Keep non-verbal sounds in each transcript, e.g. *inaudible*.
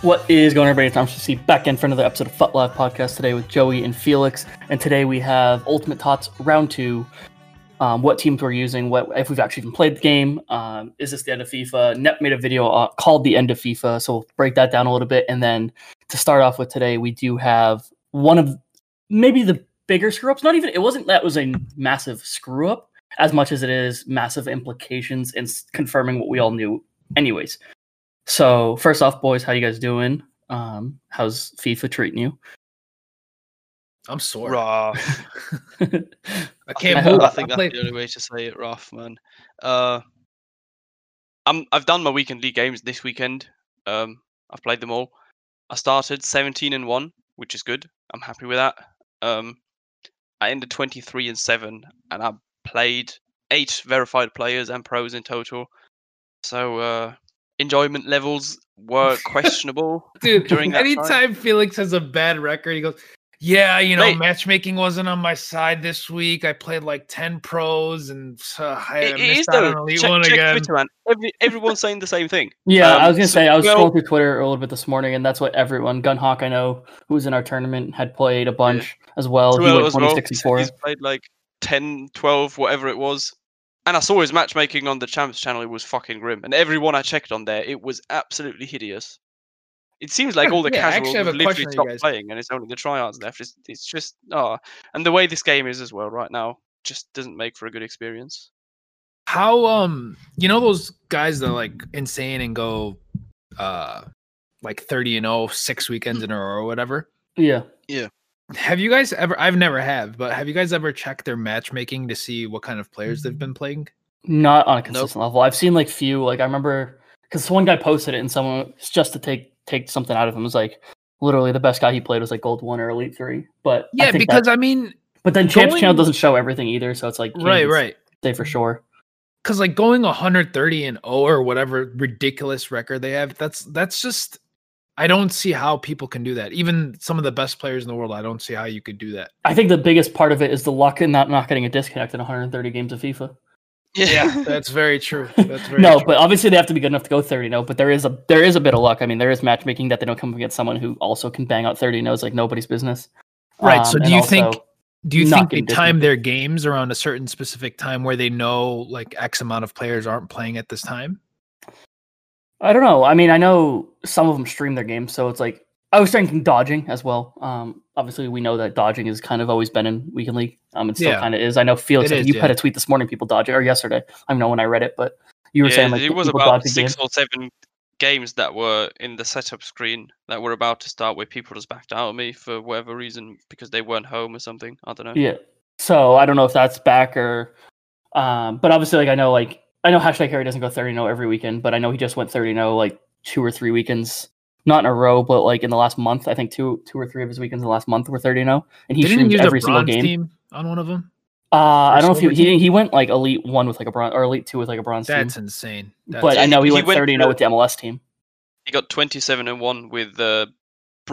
What is going on, everybody? It's Tom see back in for another episode of Fut Live Podcast today with Joey and Felix. And today we have Ultimate Tots Round 2. Um, what teams we're using, what if we've actually even played the game. Um, is this the end of FIFA? Nep made a video uh, called The End of FIFA, so we'll break that down a little bit. And then to start off with today, we do have one of maybe the bigger screw ups. Not even, it wasn't that was a massive screw up as much as it is massive implications s- confirming what we all knew, anyways. So first off, boys, how you guys doing? Um, how's FIFA treating you? I'm sore. Raw. I *laughs* *laughs* I can't think, move. I think I that's played- the only way to say it, rough, man. Uh, I'm I've done my weekend league games this weekend. Um, I've played them all. I started 17 and one, which is good. I'm happy with that. Um, I ended 23 and seven, and I played eight verified players and pros in total. So uh, enjoyment levels were *laughs* questionable. Dude, during that time. anytime Felix has a bad record, he goes, Yeah, you know, Mate. matchmaking wasn't on my side this week. I played like 10 pros and uh, I It- it missed is out on though. Elite Check, One check again. Twitter, man. Every, everyone's saying the same thing. *laughs* Yeah, I Um, was gonna so- say I was well- scrolling through Twitter a little bit this morning, and that's what everyone Gunhawk I know who was in our tournament had played a bunch as well. He Well, went as well, 2064. He's played like 10, 12, whatever it was. And I saw his matchmaking on the Champs channel. It was fucking grim. And everyone I checked on there, it was absolutely hideous. It seems like *laughs* all the Yeah, casuals actually have have literally question stopped playing, and it's only the tryouts left. It's, it's just oh, and the way this game is as well right now just doesn't make for a good experience. How um you know those guys that are like insane and go uh like 30 and 0 six weekends in a row or whatever? Yeah, yeah, Have you guys ever I've never have, but have you guys ever checked their matchmaking to see what kind of players they've mm. been playing? not on a consistent level. I've seen like few. Like I remember because one guy posted it, and someone just to take take something out of him was like literally the best guy he played was like gold one or elite three. But I Yeah, think because that- I mean, but then Champs channel doesn't show everything either, so it's like right, right. say for sure. Cause like going 130 and 0 or whatever ridiculous record they have, that's that's just I don't see how people can do that. Even some of the best players in the world, I don't see how you could do that. I think the biggest part of it is the luck in not not getting a disconnect in 130 games of FIFA. Yeah, *laughs* that's very true. *laughs* That's very no, true. but obviously they have to be good enough to go 30 no. But there is a there is a bit of luck. I mean, there is matchmaking that they don't come up against someone who also can bang out 30 no's like nobody's business. Right, so Um, do you think- do you think they time their games around a certain specific time where they know like X amount of players aren't playing at this time? I don't know. I mean, I know some of them stream their games, so it's like I was thinking dodging as well. Um, obviously we know that dodging has kind of always been in weekend league. Um, it still Yeah. kind of is. I know Felix, It is, you had yeah. a tweet this morning, people dodging or yesterday. I don't know when I read it, but you were yeah, saying like it was about six games. or seven games that were in the setup screen that were about to start where people just backed out of me for whatever reason because they weren't home or something. I don't know. Yeah. So I don't know if that's back or, um, but obviously, like I know, like I know hashtag Harry doesn't go thirty no every weekend, but I know he just went thirty no like two or three weekends, not in a row, but like in the last month. I think two, two or three of his weekends in the last month were thirty no, and he Didn't he streamed use every a single game. team on one of them? Uh, I don't know if he, he he went like elite one with like a bronze or elite two with like a bronze That's team, insane. but I know he, He went went thirty no to- with the MLS team. He got 27 and 1 with uh,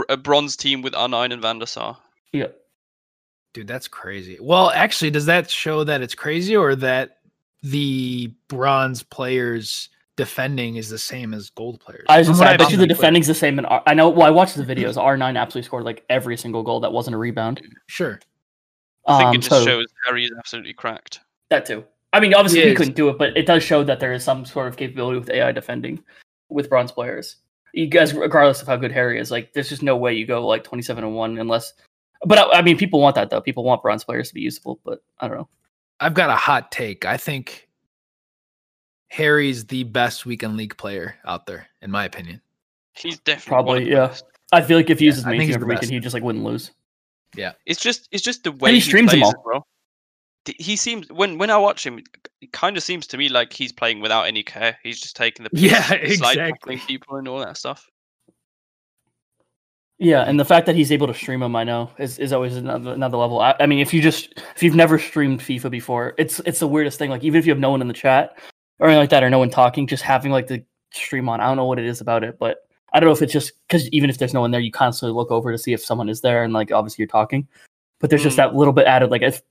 a bronze team with R9 and Van der Sar. Yeah. Dude, that's crazy. Well, actually, does that show that it's crazy or that the bronze players defending is the same as gold players? I was From just saying, I bet you the on Twitter. defending's the same. In R- I know. Well, I watched the videos. R nine absolutely scored like every single goal that wasn't a rebound. Sure. I think Um, it just so- shows Harry is absolutely cracked. That too. I mean, obviously He he couldn't do it, but it does show that there is some sort of capability with AI defending with bronze players. You guys, regardless of how good Harry is, like there's just no way you go like 27 and one unless. But I, I mean, people want that though. People want bronze players to be usable, but I don't know. I've got a hot take. I think Harry's the best weekend league player out there, in my opinion. He's definitely Probably, one of the yeah. best. I feel like if he Yeah, uses I main think team he's every weekend, he just like wouldn't lose. Yeah, it's just it's just the way he streams them all. it, bro. He seems when when I watch him, it kind of seems to me like he's playing without any care. He's just taking the *laughs* piss, Yeah, slide exactly. tackling people and all that stuff. Yeah, and the fact that he's able to stream them, I know, is, is always another another level. I, I mean, if you just if you've never streamed FIFA before, it's it's the weirdest thing. Like even if you have no one in the chat or anything like that, or no one talking, just having like the stream on. I don't know what it is about it, but I don't know if it's just because even if there's no one there, you constantly look over to see if someone is there, and like obviously you're talking. But there's just Mm. that little bit added. Like if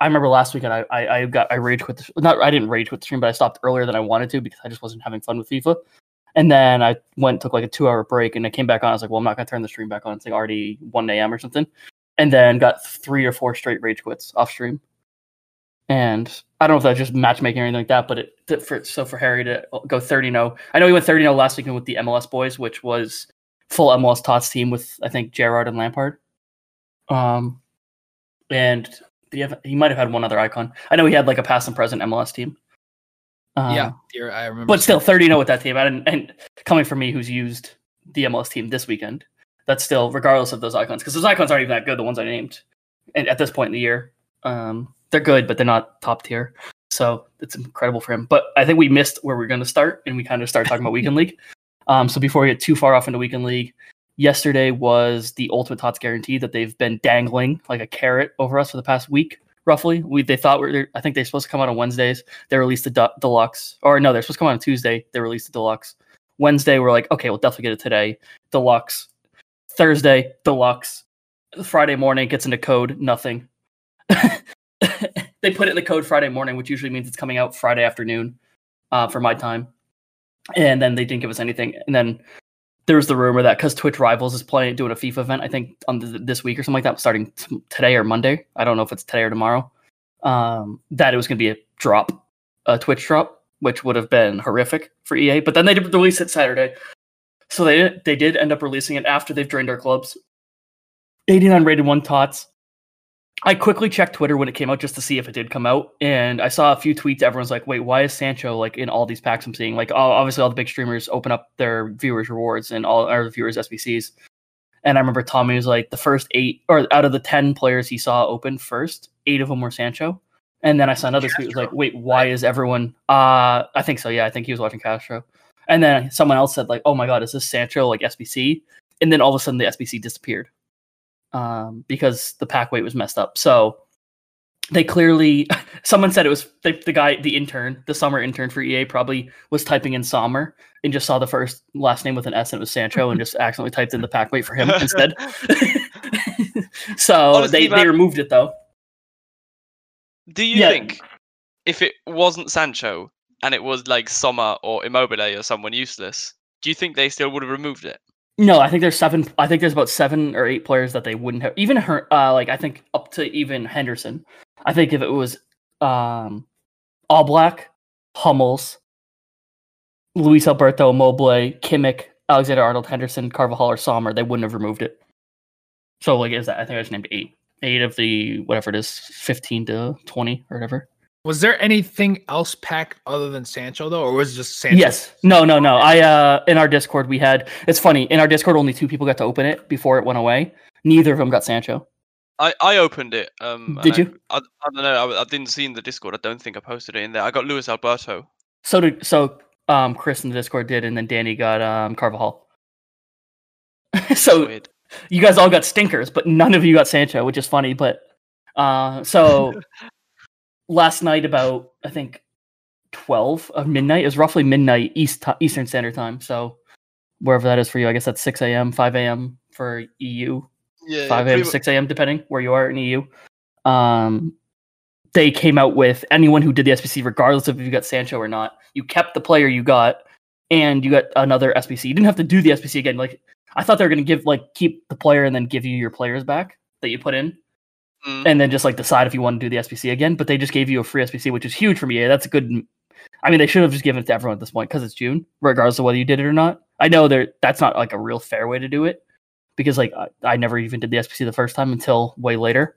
I remember last weekend, I I, I got I rage quit the not I didn't rage quit the stream, but I stopped earlier than I wanted to because I just wasn't having fun with FIFA. And then I went took like a two hour break, and I came back on. I was like, well, I'm not gonna turn the stream back on. It's like already one a.m. or something. And then got three or four straight rage quits off stream. And I don't know if that's just matchmaking or anything like that, but it for so for Harry to go 30 0. I know he went 30 0 last weekend with the MLS boys, which was full MLS Tots team with I think Gerard and Lampard. Um, and he, have, he might have had one other icon. I know he had like a past and present MLS team. Uh, yeah, dear, I remember. But still, 30 0 with that team. And, and coming from me, who's used the MLS team this weekend, that's still, regardless of those icons, because those icons aren't even that good, the ones I named and at this point in the year. Um, they're good, but they're not top tier. So it's incredible for him. But I think we missed where we are going to start, and we kind of start talking about Weekend *laughs* League. Um, so before we get too far off into Weekend League, yesterday was the Ultimate Tots guarantee that they've been dangling like a carrot over us for the past week, roughly. We they thought we are I think they're supposed to come out on Wednesdays. They released the du- deluxe, or no, they're supposed to come out on Tuesday. They released the deluxe. Wednesday, we're like, okay, we'll definitely get it today. Deluxe. Thursday, deluxe. Friday morning gets into code, nothing. *laughs* they put it in the code Friday morning, which usually means it's coming out Friday afternoon uh, for my time. And then they didn't give us anything. And then there was the rumor that because Twitch Rivals is playing doing a FIFA event, I think on this week or something like that, starting t- today or Monday. I don't know if it's today or tomorrow. Um, that it was going to be a drop, a Twitch drop, which would have been horrific for EA. But then they did release it Saturday, so they they did end up releasing it after they've drained our clubs. 89 rated one tots. I quickly checked Twitter when it came out just to see if it did come out, and I saw a few tweets. Everyone's like, "Wait, why is Sancho like in all these packs?" I'm seeing like, obviously all the big streamers open up their viewers rewards and all our viewers SBCs. And I remember Tommy was like, the first eight or out of the ten players he saw open first, eight of them were Sancho. And then I saw another tweet was like, "Wait, why is everyone?" Uh, I think so. Yeah, I think he was watching Castro. And then someone else said like, "Oh my god, is this Sancho like SBC?" And then all of a sudden the SBC disappeared um, because the pack weight was messed up. So they clearly, *laughs* someone said it was the, the guy, the intern, the summer intern for EA probably was typing in Sommer and just saw the first last name with an S and it was Sancho and just *laughs* accidentally typed in the pack weight for him instead. *laughs* so Honestly, they, man, they removed it though. Do you yeah. think if it wasn't Sancho and it was like Sommer or Immobile or someone useless, do you think they still would have removed it? No, I think there's seven. I think there's about seven or eight players that they wouldn't have. Even her, uh, like I think up to even Henderson. I think if it was um, Oblak, Hummels, Luis Alberto, Mobley, Kimmich, Alexander Arnold, Henderson, Carvajal, or Sommer, they wouldn't have removed it. So like, is that? I think I just named eight. Eight of the whatever it is, fifteen to twenty or whatever. Was there anything else packed other than Sancho though, or was it just Sancho? Yes. No, no, no. I uh in our Discord we had it's funny, in our Discord only two people got to open it before it went away. Neither of them got Sancho. I, I opened it. Um, did you? I, I, I, don't know. I, I, didn't see in the Discord. I don't think I posted it in there. I got Luis Alberto. So did so um Chris in the Discord did, and then Danny got um Carvajal. *laughs* so you guys all got stinkers, but none of you got Sancho, which is funny. But uh, so *laughs* last night about I think twelve of midnight. It was roughly midnight East Eastern Standard Time. So wherever that is for you, I guess that's six a.m., five a.m. for EU. Yeah, five a.m., six a.m. depending where you are in EU. Um, they came out with anyone who did the SBC, regardless of if you got Sancho or not, you kept the player you got, and you got another SBC. You didn't have to do the SBC again. Like I thought they were going to give like keep the player and then give you your players back that you put in mm. and then just like decide if you want to do the SBC again. But they just gave you a free SBC, which is huge for me. That's a good. I mean, they should have just given it to everyone at this point because it's June, regardless of whether you did it or not. I know there that's not like a real fair way to do it because like I, I never even did the SBC the first time until way later.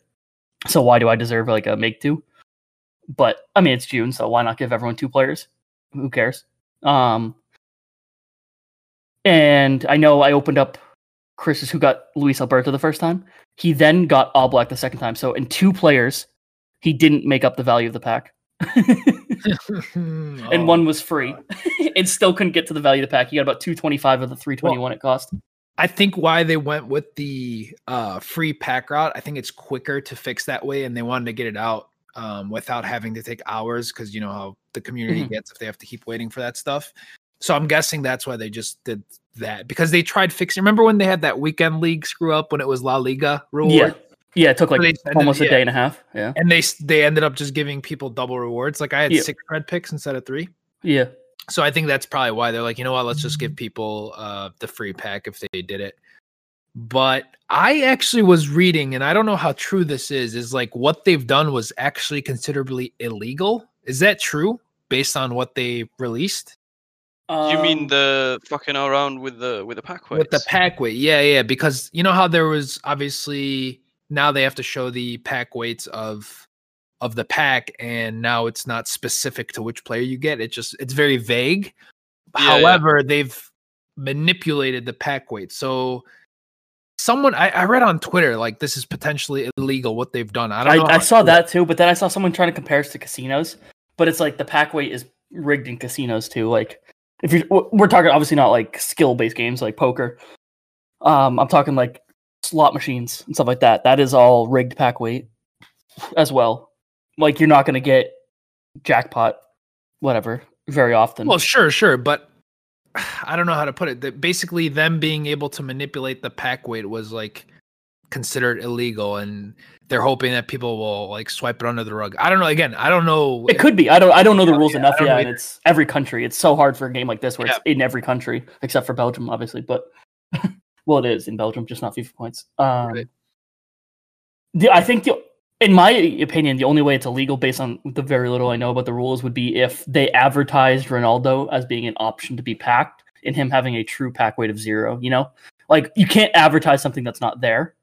So why do I deserve like a make two? But I mean, it's June, so why not give everyone two players? Who cares? Um, and I know I opened up Chris's who got Luis Alberto the first time. He then got Oblak the second time. So in two players, he didn't make up the value of the pack. *laughs* and oh, one was free. and *laughs* still couldn't get to the value of the pack. He got about 225 of the 321 well, it cost. I think why they went with the uh, free pack route, I think it's quicker to fix that way, and they wanted to get it out um, without having to take hours because you know how the community mm-hmm. gets if they have to keep waiting for that stuff. So I'm guessing that's why they just did that because they tried fixing. Remember when they had that weekend league screw up when it was La Liga reward? Yeah, yeah, it took like almost a yeah. day and a half. Yeah, and they they ended up just giving people double rewards. Like I had yeah. six red picks instead of three. Yeah. So I think that's probably why they're like, you know what, let's just give people uh, the free pack if they did it. But I actually was reading, and I don't know how true this is, is like what they've done was actually considerably illegal. Is that true based on what they released? You mean Um, the fucking around with the with the pack weight? With the pack weight. Yeah, yeah. Because you know how there was obviously now they have to show the pack weights of of the pack, and now it's not specific to which player you get. It just it's very vague. Yeah, yeah. However, they've manipulated the pack weight. So someone I, I read on Twitter like this is potentially illegal what they've done. I don't know. I, I saw that too, but then I saw someone trying to compare us to casinos. But it's like the pack weight is rigged in casinos too. Like if you we're talking obviously not like skill based games like poker. Um, I'm talking like slot machines and stuff like that. That is all rigged pack weight as well. Like you're not going to get jackpot, whatever, very often. Well, sure, sure, but *sighs* I don't know how to put it. That basically them being able to manipulate the pack weight was like considered illegal and they're hoping that people will like swipe it under the rug. I don't know. Again, I don't know. It could be. I don't. I don't know the rules yeah, enough yet. And it's every country. It's so hard for a game like this where it's in every country except for Belgium, obviously. But *laughs* well, it is in Belgium, just not FIFA points. Um, Right. the, I think the, in my opinion, the only way it's illegal, based on the very little I know about the rules, would be if they advertised Ronaldo as being an option to be packed, and him having a true pack weight of zero. You know, like you can't advertise something that's not there.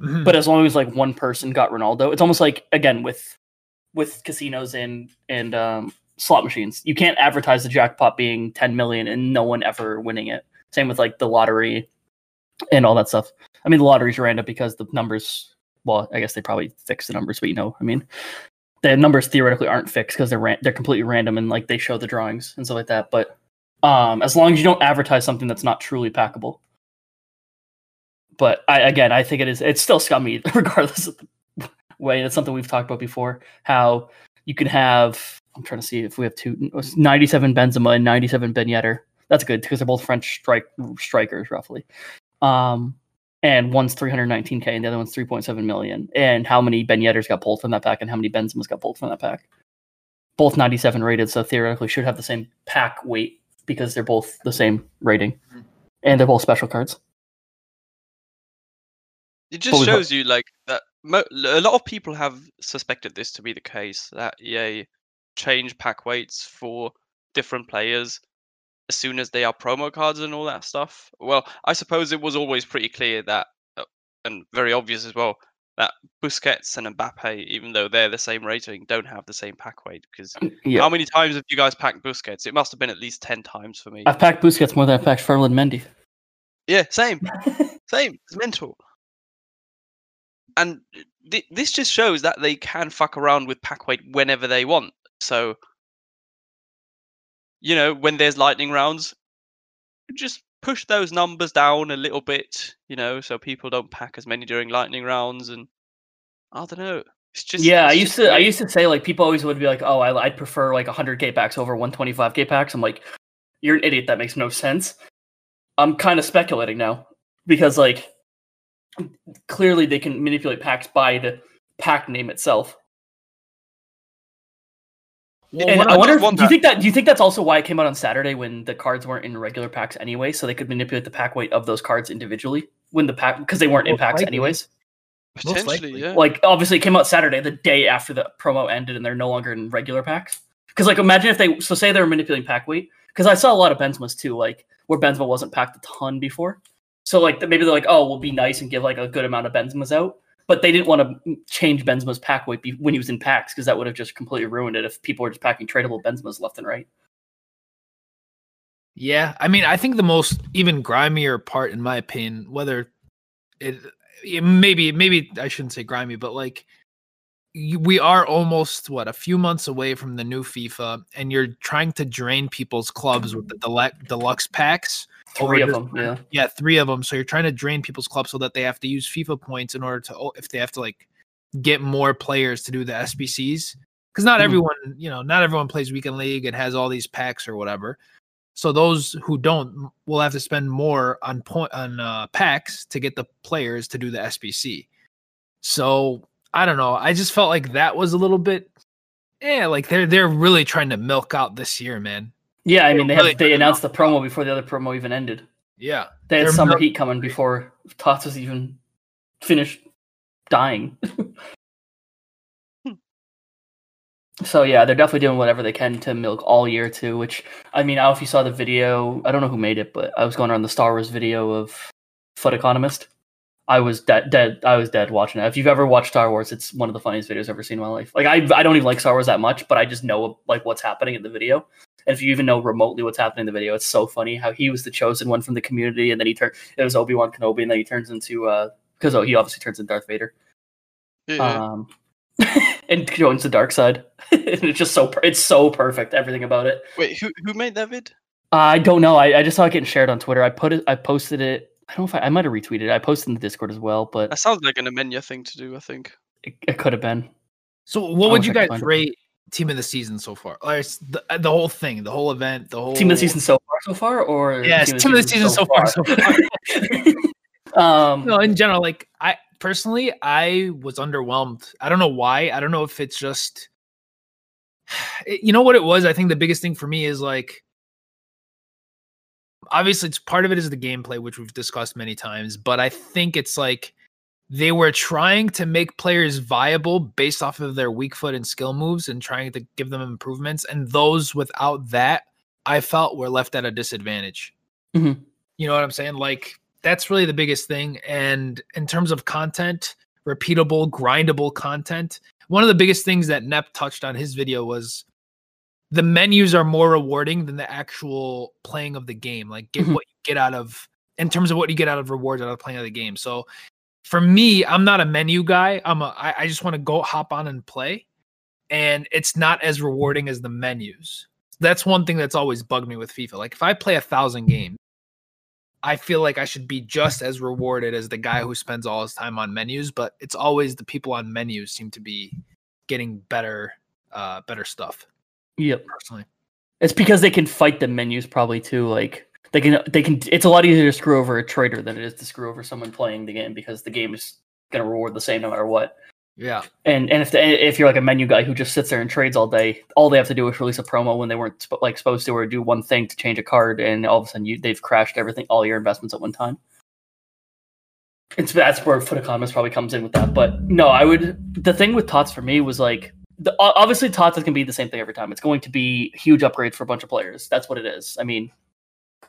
Mhm. But as long as like one person got Ronaldo, it's almost like again with with casinos and and um, slot machines. You can't advertise the jackpot being 10 million and no one ever winning it. Same with like the lottery and all that stuff. I mean, the lottery's random because the numbers. Well, I guess they probably fix the numbers, but you know, I mean, the numbers theoretically aren't fixed because they're ran- they're completely random and like they show the drawings and stuff like that. But um, as long as you don't advertise something that's not truly packable. But I again, I think it is. It's still scummy, *laughs* regardless of the way. It's something we've talked about before. How you can have. I'm trying to see if we have two. 97 Benzema and 97 Ben Yedder. That's good because they're both French strike strikers, roughly. Um, and one's 319k and the other one's 3.7 million. And how many Ben Yedders got pulled from that pack and how many Benzema's got pulled from that pack? Both 97 rated, so theoretically should have the same pack weight because they're both the same rating, and they're both special cards. It just got- shows you like that. Mo- a lot of people have suspected this to be the case that EA change pack weights for different players as soon as they are promo cards and all that stuff. Well, I suppose it was always pretty clear that, uh, and very obvious as well, that Busquets and Mbappe, even though they're the same rating, don't have the same pack weight. Because Yeah, how many times have you guys packed Busquets? It must have been at least ten times for me. I've packed Busquets more than I've packed Ferland Mendy. Yeah, same, *laughs* same. It's mental. And th- this just shows that they can fuck around with pack weight whenever they want. So, you know, when there's lightning rounds, just push those numbers down a little bit, you know, so people don't pack as many during lightning rounds. And I don't know. It's just yeah, I used just to. I used to say like people always would be like, "Oh, I, I'd prefer like 100k packs over 125k packs." I'm like, "You're an idiot. That makes no sense." I'm kind of speculating now because like clearly they can manipulate packs by the pack name itself. Well, and I I wonder, if, do you think that do you think that's also why it came out on Saturday when the cards weren't in regular packs anyway, so they could manipulate the pack weight of those cards individually when the pack because they weren't in packs likely. anyways. Potentially, yeah. Like obviously it came out Saturday, the day after the promo ended, and they're no longer in regular packs. Because like imagine if they so say they were manipulating pack weight. Because I saw a lot of Benzema's too, like where Benzema wasn't packed a ton before. So like maybe they're like, oh, we'll be nice and give like a good amount of Benzema's out. But they didn't want to change Benzema's pack weight when he was in packs because that would have just completely ruined it if people were just packing tradable Benzema's left and right. Yeah, I mean, I think the most even grimier part, in my opinion, whether it, it maybe maybe I shouldn't say grimy, but like we are almost what a few months away from the new FIFA, and you're trying to drain people's clubs with the deluxe packs. Three of them, yeah. Yeah, three of them. So you're trying to drain people's clubs so that they have to use FIFA points in order to, if they have to like get more players to do the SBCs. Because not Mhm. everyone, you know, not everyone plays weekend league and has all these packs or whatever. So those who don't will have to spend more on point on uh, packs to get the players to do the SBC. So I don't know. I just felt like that was a little bit, yeah, like they're they're really trying to milk out this year, man. Yeah, I mean they really have they announced the promo before the other promo even ended. Yeah. They had They're summer mil- heat coming before Tots was even finished dying. so yeah, they're definitely doing whatever they can to milk all year too. Which I mean, I don't know if you saw the video. I don't know who made it, but I was going around the Star Wars video of FUT Economist. I was dead, dead. I was dead watching it. If you've ever watched Star Wars, it's one of the funniest videos I've ever seen in my life. Like I, I don't even like Star Wars that much, but I just know like what's happening in the video. And if you even know remotely what's happening in the video, it's so funny how he was the chosen one from the community, and then he turned. It was Obi Wan Kenobi, and then he turns into uh because oh he obviously turns into Darth Vader. Yeah. Um, *laughs* and joins the dark side. and *laughs* it's just so per- it's so perfect everything about it. Wait, who who made that vid? I don't know. I, I just saw it getting shared on Twitter. I put it. I posted it. I don't know if I, I might have retweeted. it. I posted in the Discord as well, but That sounds like an Amenya thing to do. I think. it, it could have been. So what would you guys find it. rate team of the season so far? It's the, uh, the whole thing, the whole event, the whole Team of the season so far, so far, or Yes, team of the season so far. So far. *laughs* um, no, in general, like I personally, I was underwhelmed. I don't know why. I don't know if it's just, *sighs* you know what it was. I think the biggest thing for me is like, obviously, it's part of it is the gameplay, which we've discussed many times. But I think it's like they were trying to make players viable based off of their weak foot and skill moves, and trying to give them improvements. And those without that, I felt were left at a disadvantage. Mhm. You know what I'm saying? Like that's really the biggest thing. And in terms of content, repeatable, grindable content, one of the biggest things that Nep touched on his video was the menus are more rewarding than the actual playing of the game. Like get Mhm. what you get out of in terms of what you get out of rewards out of playing of the game. So for me, I'm not a menu guy. I'm a I, I just want to go hop on and play. And it's not as rewarding as the menus. That's one thing that's always bugged me with FIFA. Like if I play a thousand games, I feel like I should be just as rewarded as the guy who spends all his time on menus, but it's always the people on menus seem to be getting better uh better stuff yep. personally. It's because they can fight the menus probably too. Like they can, they can. It's a lot easier to screw over a trader than it is to screw over someone playing the game because the game is going to reward the same no matter what. Yeah. And and if the, if you're like a menu guy who just sits there and trades all day, all they have to do is release a promo when they weren't sp- like supposed to, or do one thing to change a card, and all of a sudden you they've crashed everything, all your investments at one time. It's that's where FUT Economist probably comes in with that. But no, I would. The thing with Tots for me was like, the, obviously Tots is going to be the same thing every time. It's going to be huge upgrades for a bunch of players. That's what it is. I mean,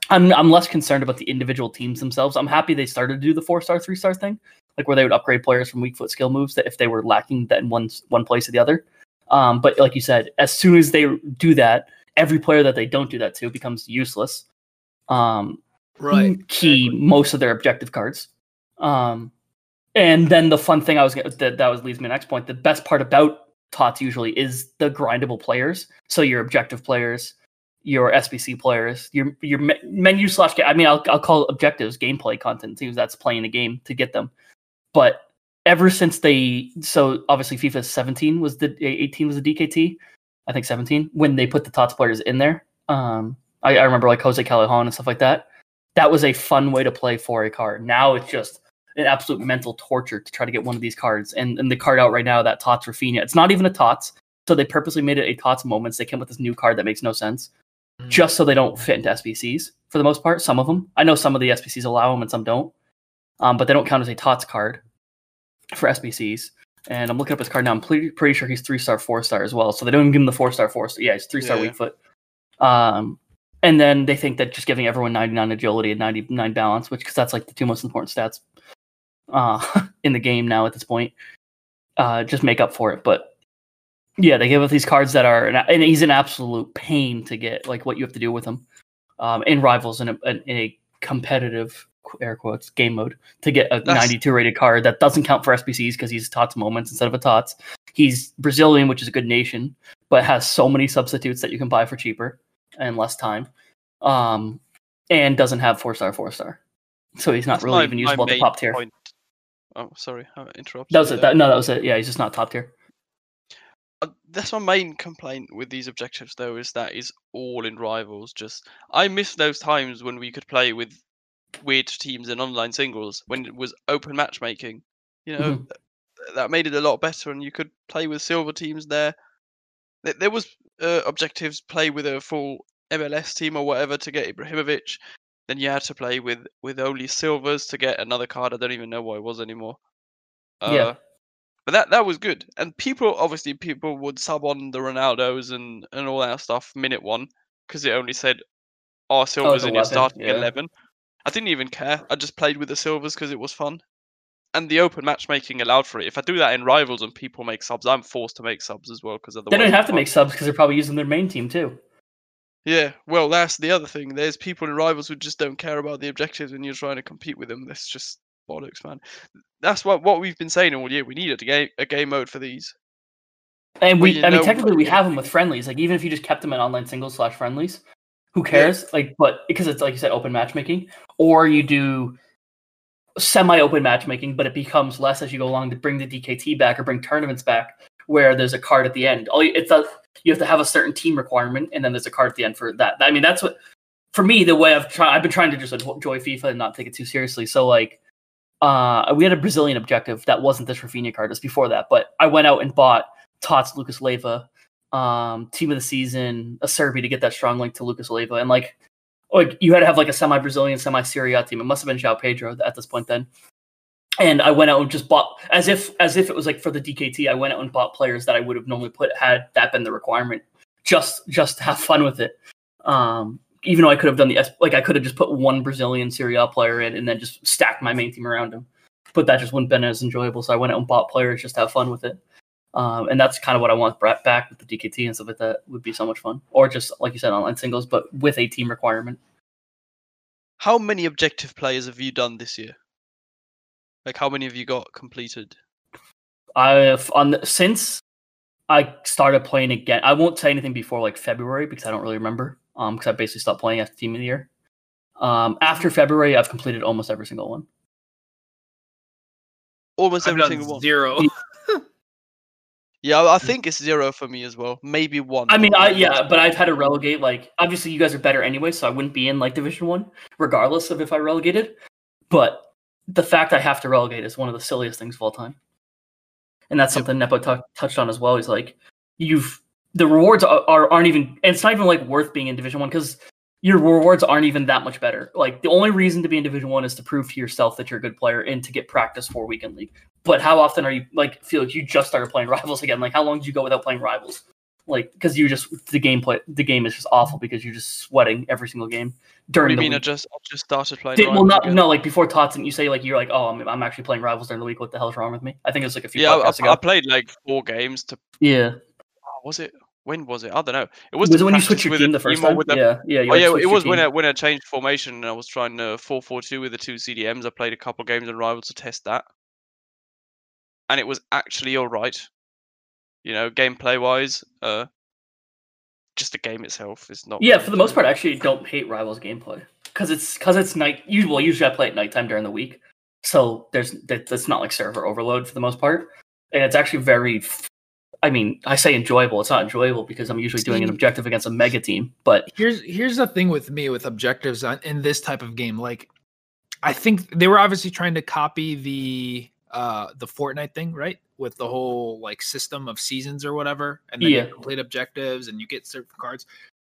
I'm I'm less concerned about the individual teams themselves. I'm happy they started to do the four star, three star thing like where they would upgrade players from weak foot skill moves that if they were lacking that in one one place or the other. Um, but like you said, as soon as they do that, every player that they don't do that to becomes useless. Um, key most of their objective cards. Um, and then the fun thing I was that that was leads me to the next point. The best part about tots usually is the grindable players. So your objective players, your SBC players, your your menu slash. I mean, I'll I'll call objectives gameplay content because that's playing a game to get them. But ever since they so obviously FIFA 17 was the 18 was the DKT, I think 17 when they put the tots players in there. Um, I, I remember like Jose Callejon and stuff like that. That was a fun way to play for a card. Now it's just an absolute mental torture to try to get one of these cards. And and the card out right now, that Tots Rafinha, it's not even a Tots. So they purposely made it a Tots Moments. They came with this new card that makes no sense, Mm. just so they don't fit into SBCs for the most part. Some of them, I know some of the SBCs allow them and some don't, um, but they don't count as a Tots card for SBCs. And I'm looking up his card now. I'm pretty, pretty sure he's three star, four star as well. So they don't even give him the four star, four star. Yeah, he's three star Yeah. weak foot. Um, and then they think that just giving everyone 99 agility and 99 balance, which because that's like the two most important stats uh, *laughs* in the game now at this point, uh, just make up for it. But yeah, they give us these cards that are, and he's an absolute pain to get. Like what you have to do with him um, in rivals in a, in a competitive air quotes game mode to get a That's- 92 rated card that doesn't count for SBCs because he's tots moments instead of a tots. He's Brazilian, which is a good nation, but has so many substitutes that you can buy for cheaper and less time, um, and doesn't have four star, four star. So he's not That's really my- even usable at the top tier. point. Oh, sorry, I interrupted. That was it. That, no, that was it. Yeah, he's just not top tier. Uh, that's my main complaint with these objectives though is that is all in rivals just i miss those times when we could play with weird teams in online singles when it was open matchmaking you know Mhm. th- that made it a lot better and you could play with silver teams there Th- there was uh, objectives play with a full MLS team or whatever to get Ibrahimovic. Then you had to play with with only silvers to get another card. I don't even know what it was anymore. Uh, Yeah. But that that was good. And people obviously people would sub on the Ronaldos and and all that stuff minute one because it only said, "Oh, oh silvers in your starting yeah. eleven." I didn't even care. I just played with the silvers because it was fun. And the open matchmaking allowed for it. If I do that in rivals and people make subs, I'm forced to make subs as well because otherwise They don't have to make subs because they're probably using their main team too. Yeah, well, that's the other thing. There's people in rivals who just don't care about the objectives when you're trying to compete with them. That's just bollocks, man. That's what what we've been saying all year. We need a game a game mode for these. And we, I mean, technically, we have them with friendlies. Like, even if you just kept them in online singles slash friendlies, who cares? Like, but because it's like you said, open matchmaking, or you do semi-open matchmaking, but it becomes less as you go along to bring the DKT back or bring tournaments back, where there's a card at the end. All you, it's a you have to have a certain team requirement, and then there's a card at the end for that. I mean, that's what for me the way I've tried. I've been trying to just enjoy FIFA and not take it too seriously. So like. Uh, we had a Brazilian objective that wasn't this Rafinha card. It was before that, but I went out and bought Tots Lucas Leiva, um, team of the season, a Serbi to get that strong link to Lucas Leiva. And like, like you had to have like a semi Brazilian, semi Serie A team. It must have been João Pedro at this point then. And I went out and just bought as if as if it was like for the DKT. I went out and bought players that I would have normally put had that been the requirement, just just to have fun with it. Um, even though I could have done the S- like I could have just put one Brazilian Serie A player in and then just stacked my main team around him, but that just wouldn't have been as enjoyable. So I went out and bought players just to have fun with it. Um, and that's kind of what I want back with the DKT and stuff like that. Would be so much fun, or just like you said, online singles, but with a team requirement. How many objective players have you done this year? Like, how many have you got completed? I've on the, since I started playing again. I won't say anything before like February because I don't really remember. Um, because I basically stopped playing after Team of the Year. Um, after February, I've completed almost every single one. Almost I've every done single one. zero. Yeah, *laughs* I I think it's zero for me as well. Maybe one. I mean, I yeah, but I've had to relegate. Like, obviously, you guys are better anyway, so I wouldn't be in like Division One, regardless of if I relegated. But the fact I have to relegate is one of the silliest things of all time, and that's Yep. something Nepo tou- touched on as well. He's like, you've the rewards are, are aren't even, and it's not even like worth being in Division One because your rewards aren't even that much better. Like, the only reason to be in Division One is to prove to yourself that you're a good player and to get practice for weekend league. But how often are you like feel like you just started playing rivals again? Like, how long did you go without playing rivals? like because you just the gameplay the game is just awful because you're just sweating every single game What do during you the mean? I week. just I just started playing. Did- well, not again? no like before Tots and you say like you're like oh I'm, I'm actually playing rivals during the week. What the hell's wrong with me? I think it was like a few Yeah, I, I- I played like four games to. yeah, oh, was it? When was it? I don't know. It was, was it when you switched your team the first time? with a- yeah, yeah. Oh yeah, it was when. I when I changed formation and I was trying to four four two with the two CDMs. I played a couple games in rivals to test that, and it was actually all right. You know, gameplay wise, uh, just the game itself is not. Yeah, for the most part, I actually don't hate rivals gameplay because it's because it's night. Usually, well, usually I play at nighttime during the week, so there's that's not like server overload for the most part, and it's actually very. I mean, I say enjoyable. It's not enjoyable because I'm usually doing an objective against a mega team, but here's here's the thing with me with objectives on, in this type of game like i think they were obviously trying to copy the uh the fortnite thing right with the whole like system of seasons or whatever and then Yeah. you complete objectives and you get certain cards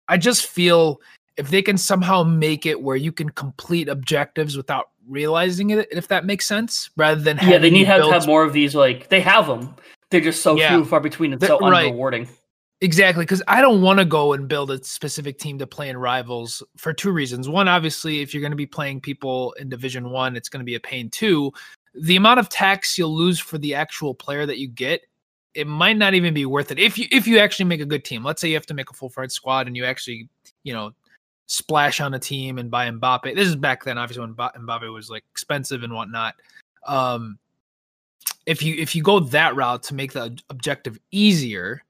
i just feel if they can somehow make it where you can complete objectives without realizing it if that makes sense rather than yeah, they need to have, have more of these. Like they have them, they're just so Yeah. few far between and so right. unrewarding. Exactly, because I don't want to go and build a specific team to play in rivals for two reasons. One, obviously, if you're going to be playing people in Division One, it's going to be a pain. Two, the amount of tax you'll lose for the actual player that you get, it might not even be worth it. If you if you actually make a good team, let's say you have to make a full fledged squad and you actually, you know, splash on a team and buy Mbappe. This is back then, obviously, when Mba- Mbappe was like expensive and whatnot. Um, if you if you go that route to make the objective easier,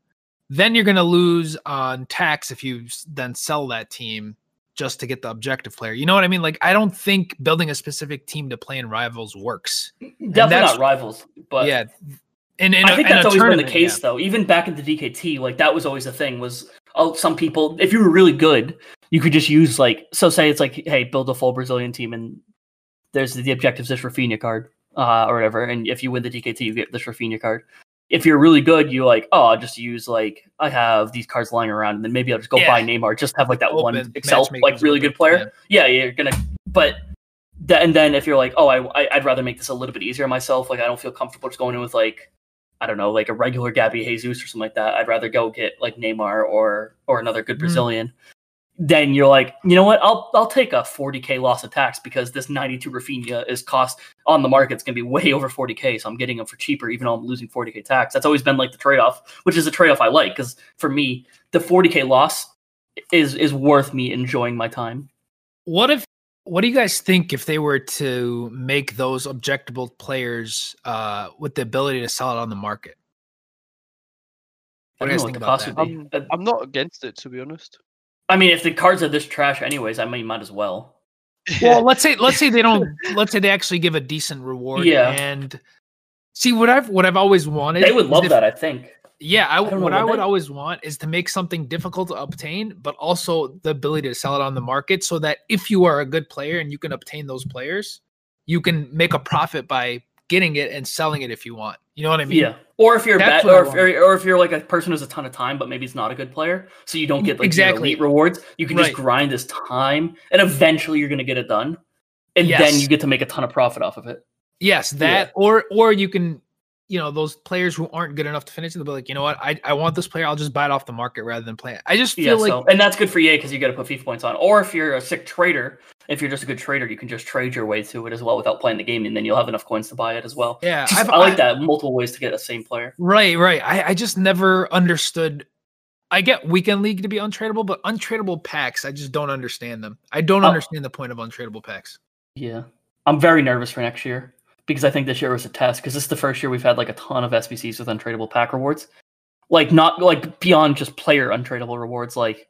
then you're going to lose on tax if you then sell that team just to get the objective player. You know what I mean? Like I don't think building a specific team to play in rivals works. Definitely not rivals, but yeah. And, in I think a that's always been the case, yeah. though. Even back in the DKT, like that was always the thing. Was oh, some people, if you were really good, you could just use like so. Say it's like, hey, build a full Brazilian team, and there's the objectives this Rafinha card, uh, or whatever. And if you win the DKT, you get this Rafinha card. if you're really good, you like, oh, I'll just use like I have these cards lying around, and then maybe I'll just go Yeah. buy Neymar, just have like that one Excel like really good player. Yeah, you're gonna. But that, and then if you're like, oh, I, I I'd rather make this a little bit easier myself. Like I don't feel comfortable just going in with like I don't know, like a regular Gabby Jesus or something like that. I'd rather go get like Neymar or or another good Mhm. Brazilian. Then you're like, you know what? I'll I'll take a 40k loss of tax because this 92 Rafinha is cost on the market. It's gonna be way *laughs* over 40k, so I'm getting them for cheaper, even though I'm losing 40k tax. That's always been like the trade off, which is a trade off I like because for me, the 40k loss is is worth me enjoying my time. What if? What do you guys think if they were to make those objectable players uh, with the ability to sell it on the market? I What don't do you know guys think the about cost that? would be. Uh, I'm not against it to be honest. I mean, if the cards are this trash, anyways, I mean, might as well. Well, let's say let's say they don't. *laughs* Let's say they actually give a decent reward. Yeah. And see what I've what I've always wanted. They would love if- that, I think. Yeah, I, don't know, what I would always want is to make something difficult to obtain, but also the ability to sell it on the market, so that if you are a good player and you can obtain those players, you can make a profit by getting it and selling it if you want. You know what I mean? yeah. Or if you're That's bad, or if, or, if you're like a person who's a ton of time, but maybe it's not a good player, so you don't get like Exactly. the elite rewards. You can just grind this time, and eventually you're gonna get it done, and then you get to make a ton of profit off of it. Yes, that or or you can, you know, those players who aren't good enough to finish, they'll be like, you know what, I, I want this player, I'll just buy it off the market rather than play it. I just Yeah. feel like so, and that's good for EA because you got to put FIFA points on. Or if you're a sick trader, if you're just a good trader, you can just trade your way to it as well without playing the game, and then you'll have enough coins to buy it as well. yeah, Just- I like I- that multiple ways to get the same player. Right, right. I, I just never understood. I get weekend league to be untradeable, but untradeable packs, I just don't understand them. I don't Oh. understand the point of untradeable packs. Yeah. I'm very nervous for next year because I think this year was a test because this is the first year we've had like a ton of SBCs with untradeable pack rewards. Like not like beyond just player untradeable rewards. Like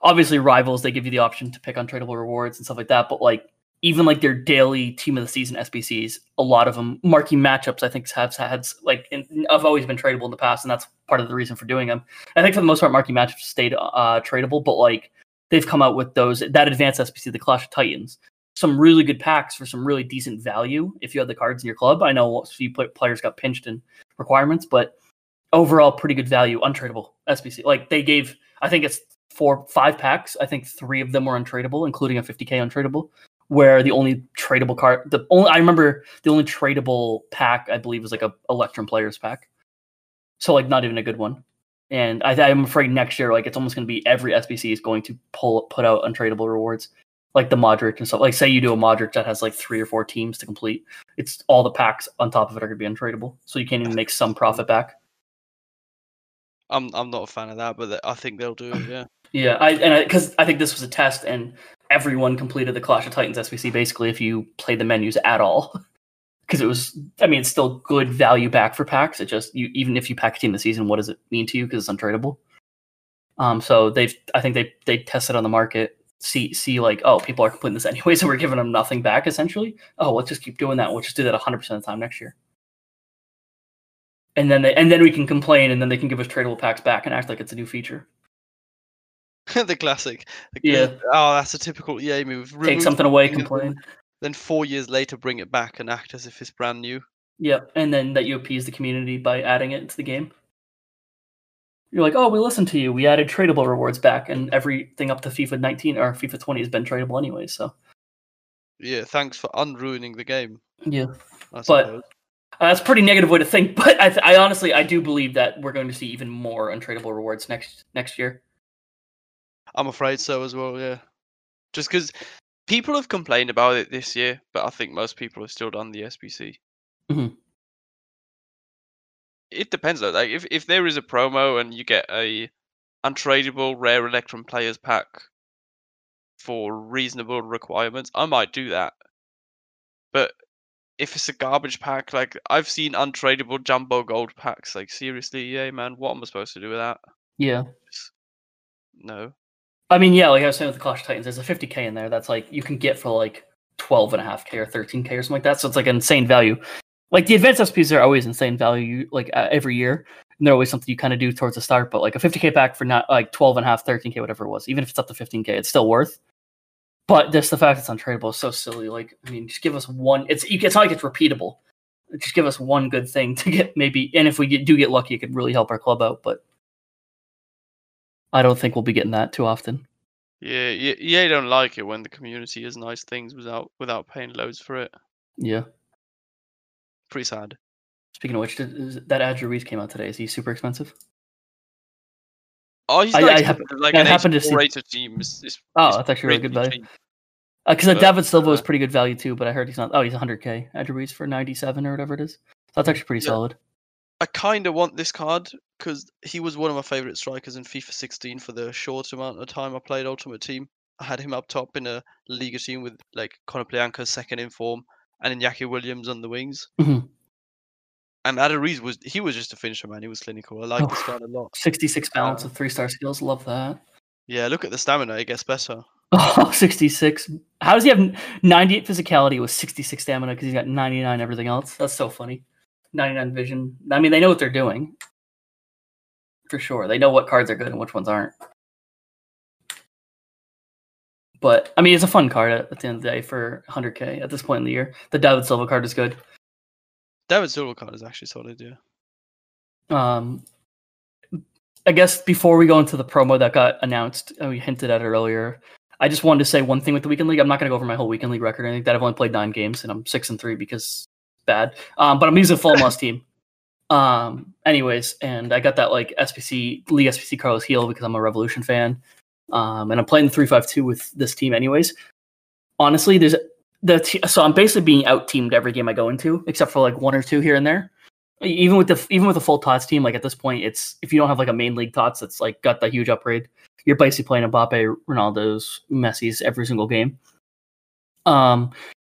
obviously rivals, they give you the option to pick untradeable rewards and stuff like that. But like even like their daily team of the season SBCs, a lot of them marquee matchups I think have had like in, have always been tradable in the past, and that's part of the reason for doing them. I think for the most part marquee matchups stayed uh tradable, but like they've come out with those that advanced SBC, the Clash of Titans some really good packs for some really decent value if you had the cards in your club. I know a few players got pinched in requirements, but overall pretty good value, untradeable SBC. Like they gave, I think it's four, five packs. I think three of them were untradeable, including a 50k untradeable. Where the only tradable card, the only I remember the only tradable pack I believe was like a Electrum Players pack. So like not even a good one. And I, I'm afraid next year, like it's almost going to be every SBC is going to pull put out untradeable rewards like the Modric and stuff. Like say you do a Modric that has like three or four teams to complete, it's all the packs on top of it are gonna be untradeable. So you can't even make some profit back. I'm I'm not a fan of that, but I think they'll do it. Yeah. *clears throat* Yeah, I and because I, think this was a test and everyone completed the Clash of Titans SBC basically if you played the menus at all. *laughs* Because it was, I mean, it's still good value back for packs. It just you even if you pack a team this season, what does it mean to you? Because it's untradeable. Um, so they've, I think they they tested on the market, see see like, oh, people are completing this *laughs* anyway, so we're giving them nothing back essentially. Oh, let's just keep doing that. We'll just do that 100 percent of the time next year. And then they, and then we can complain, and then they can give us tradable packs back and act like it's a new feature. *laughs* the classic. The Yeah. Oh, that's a typical EA move. Take something away, and then- complain. Then four years later, bring it back and act as if it's brand new. Yep, and then that you appease the community by adding it to the game. You're like, oh, we listened to you. We added tradable rewards back, and everything up to FIFA 19 or FIFA 20 has been tradable anyway. So Yeah. Thanks for unruining the game. yeah, But- uh, that's a pretty negative way to think. *laughs* But I, th- I honestly, I do believe that we're going to see even more untradable rewards next next year. I'm afraid so as well. Yeah. Just because people have complained about it this year, but I think most people have still done the SBC. Mhm. It depends though. Like if if there is a promo and you get a untradeable rare Electrum players pack for reasonable requirements, I might do that. But if it's a garbage pack, like I've seen untradeable jumbo gold packs, like seriously, yeah, man, what am I supposed to do with that? Yeah, no. I mean, yeah, like I was saying with the Clash of Titans, there's a 50k in there that's like you can get for like 12 and a half k or 13k or something like that. So it's like an insane value. Like the advanced SPs are always insane value, like uh, every year, and they're always something you kind of do towards the start. But like a 50k pack for not like 12 and a half, 13k, whatever it was, even if it's up to 15k, it's still worth. But just the fact it's untradeable is so silly. Like, I mean, just give us one. It's you- it's not like it's repeatable. Just give us one good thing to get maybe, and if we get, do get lucky, it could really help our club out. But I don't think we'll be getting that too often. Yeah, yeah, EA don't like it when the community has nice things without without paying loads for it. Yeah. Pretty sad. Speaking of which, did, is, that Aduriz came out today. Is he super expensive? Oh, he's I- I like I an happened to 84 see- rated team. Is, is, Oh, is that's actually really good value. Because But, David Silva was uh, pretty good value too, but I heard he's not. Oh, he's 100k. Aduriz for 97 or whatever it is. So that's actually pretty Yeah. solid. I kind of want this card because he was one of my favorite strikers in FIFA 16 for the short amount of time I played Ultimate Team. I had him up top in a Liga team with like Conor Plianka second in form and Iñaki Williams on the wings. Mhm. And Aduriz was he was just a finisher man. He was clinical. I like this Oh. card a lot. 66 balance Uh, with three star skills. Love that. Yeah, look at the stamina. It gets better. Oh, *laughs* 66. How does he have 98 physicality with 66 stamina because he's got 99 everything else? That's so funny. 99 vision. I mean, they know what they're doing. For sure. They know what cards are good and which ones aren't. But, I mean, it's a fun card at, at the end of the day for 100k at this point in the year. The David Silva card is good. David Silva card is actually solid. Yeah. Um, I guess before we go into the promo that got announced, and we hinted at it earlier, I just wanted to say one thing with the weekend league. I'm not going to go over my whole weekend league record. I think that I've only played nine games and I'm six and three because bad. Um, but I'm using full must team. Um, anyways, and I got that like SBC league SBC Carles Gil because I'm a Revolution fan. Um, and I'm playing the three five two with this team anyways. Honestly, there's the t- so I'm basically being out teamed every game I go into, except for like one or two here and there. Even with the even with the full tots team, like at this point, it's if you don't have like a main league tots that's like got the huge upgrade, you're basically playing Mbappe, Ronaldo's, Messi's every single game. Um,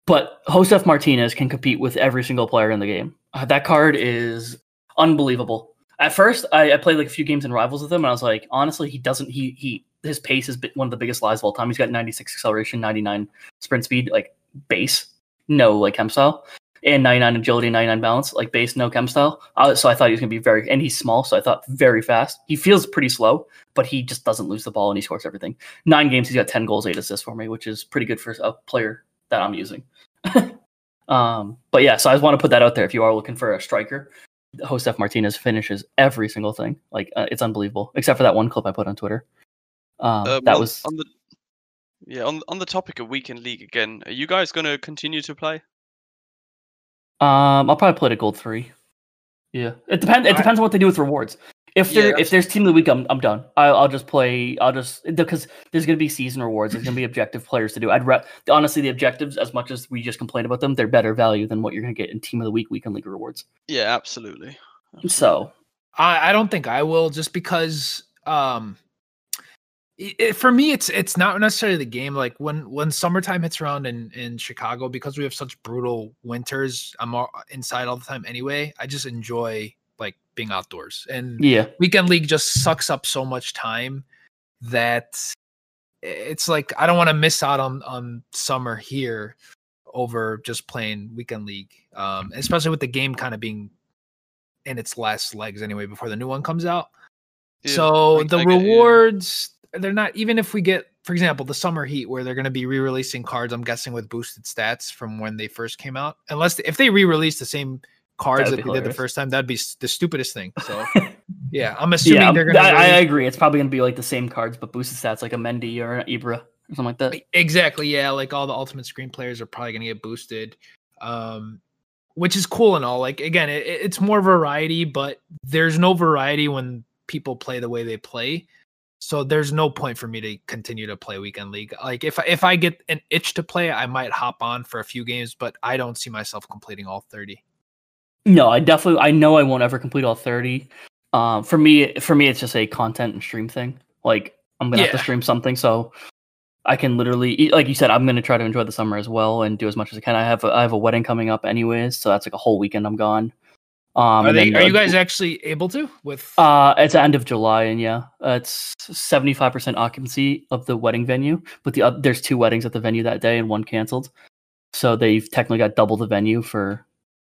but Josef Martinez can compete with every single player in the game. Uh, that card is unbelievable. At first, I, I played like a few games in rivals with him, and I was like, honestly, he doesn't. He he his pace is one of the biggest lies of all time. He's got 96 acceleration, 99 sprint speed, like base, no like chem style, and 99 agility, 99 balance, like base, no chem style. Uh, so I thought he was gonna be very, and he's small, so I thought very fast. He feels pretty slow, but he just doesn't lose the ball and he scores everything. Nine games, he's got 10 goals, eight assists for me, which is pretty good for a player that I'm using. *laughs* um, but yeah, so I just want to put that out there. If you are looking for a striker, Josef Martinez finishes every single thing. Like uh, it's unbelievable, except for that one clip I put on Twitter. Um, Um, that on, was on the yeah on on the topic of weekend league again. Are you guys going to continue to play? Um, I'll probably play to gold three. Yeah, it depends. It I- depends on what they do with rewards. If Yeah, there that's- if there's team of the week, I'm I'm done. I'll, I'll just play. I'll just because there's gonna be season rewards. There's gonna be objective players to do. I'd re- honestly the objectives, as much as we just complain about them, they're better value than what you're gonna get in team of the week weekend league rewards. Yeah, absolutely. absolutely. So I, I don't think I will just because um i- i- for me it's it's not necessarily the game like when when summertime hits around in in Chicago because we have such brutal winters I'm all inside all the time anyway I just enjoy like being outdoors and yeah, weekend league just sucks up so much time that it's like I don't want to miss out on on summer here over just playing weekend league um especially with the game kind of being in its last legs anyway before the new one comes out. Yeah, so I- the I get you. rewards they're not even if we get for example the summer heat where they're going to be re-releasing cards i'm guessing with boosted stats from when they first came out unless if they re-release the same cards that they did the first time that'd be the stupidest thing so *laughs* yeah i'm assuming yeah, they're going to I, I agree. It's probably gonna be like the same cards, but boosted stats like a Mendy or an Ibra or something like that. Exactly. Yeah. Like all the Ultimate Scream players are probably going to get boosted, um, which is cool and all. Like, again, it, it's more variety, but there's no variety when people play the way they play. So there's no point for me to continue to play weekend league. Like if I- if I get an itch to play, I might hop on for a few games, but I don't see myself completing all 30. No, I definitely I know I won't ever complete all 30. Um for me for me it's just a content and stream thing. Like I'm going to have to stream something so I can literally like you said I'm going to try to enjoy the summer as well and do as much as I can. I have a, I have a wedding coming up anyways, so that's like a whole weekend I'm gone. Um Are, they, then, are you uh, guys actually able to with? uh it's the end of July and yeah, uh, it's 75% occupancy of the wedding venue, but the oth- there's two weddings at the venue that day and one canceled. So they've technically got double the venue for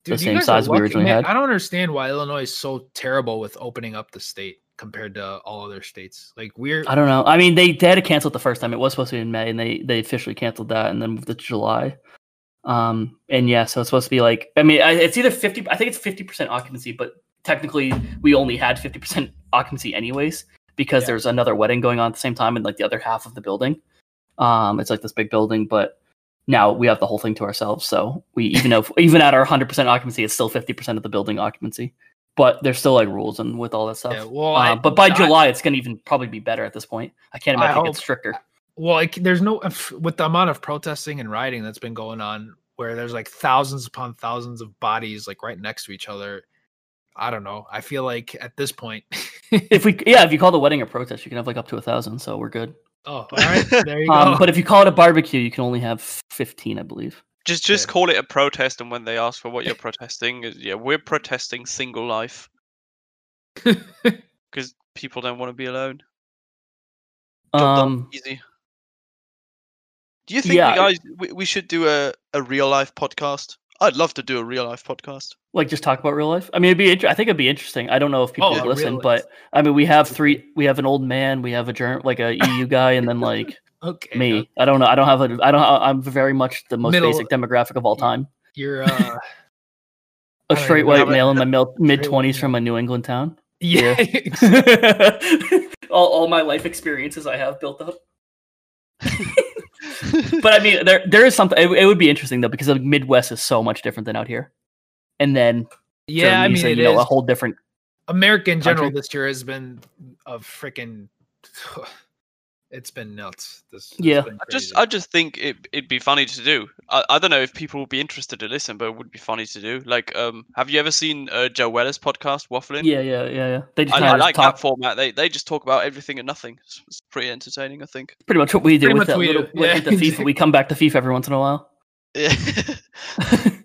the same size we originally Man, had. I don't understand why Illinois is so terrible with opening up the state compared to all other states. Like we're I don't know. I mean, they, they had to cancel it the first time. It was supposed to be in May, and they they officially canceled that, and then moved it to July. Um, and yeah, so it's supposed to be like I mean, it's either fifty. I think it's fifty percent occupancy, but technically we only had fifty percent occupancy anyways because Yeah. there's another wedding going on at the same time in like the other half of the building. Um, it's like this big building, but now we have the whole thing to ourselves. So we even though *laughs* even at our hundred percent occupancy, it's still fifty percent of the building occupancy. But there's still like rules and with all that stuff. Yeah, well, Uh, I- but by I- July, it's gonna even probably be better at this point. I can't I imagine it hope- gets stricter. Well, like, there's no with the amount of protesting and rioting that's been going on, where there's like thousands upon thousands of bodies like right next to each other. I don't know. I feel like at this point, If we *laughs* yeah, if you call the wedding a protest, you can have like up to a thousand, so we're good. oh, all right, there you *laughs* go. Um, but if you call it a barbecue, you can only have fifteen, I believe. Just just Yeah. call it a protest, and when they ask for what you're *laughs* protesting, yeah, we're protesting single life because people don't want to be alone. Job. Um, Easy. Do you think yeah. we guys we, we should do a, a real life podcast? I'd love to do a real life podcast. like just talk about real life. I mean, it'd be. Inter- I think it'd be interesting. I don't know if people Oh, would listen, life. but I mean, we have three. We have an old man. We have a germ, like a *laughs* EU guy, and then like okay, me. uh, I don't know. I don't have a. I don't. I'm very much the most Middle- basic demographic of all time. You're uh, *laughs* A I don't straight white have a- male in my mid twenties from a New England town. yeah. *laughs* all, all my life experiences I have built up. But I mean, there there is something. It, it would be interesting though because the Midwest is so much different than out here. And then yeah, I mean, it you know, a whole different. America in general country. this year has been a freaking. It's been nuts. This, Yeah. I just. I just think it it'd be funny to do. I, I don't know if people would be interested to listen, but it would be funny to do. Like, um, have you ever seen uh, Joe Weller's podcast, Waffling? Yeah, yeah, yeah, yeah. They just I, I like talk that format. They they just talk about everything and nothing. It's, it's pretty entertaining, I think. pretty much what we do Pretty with much that we little do. with, Yeah, the *laughs* FIFA. We come back to FIFA every once in a while. Yeah. *laughs* *laughs*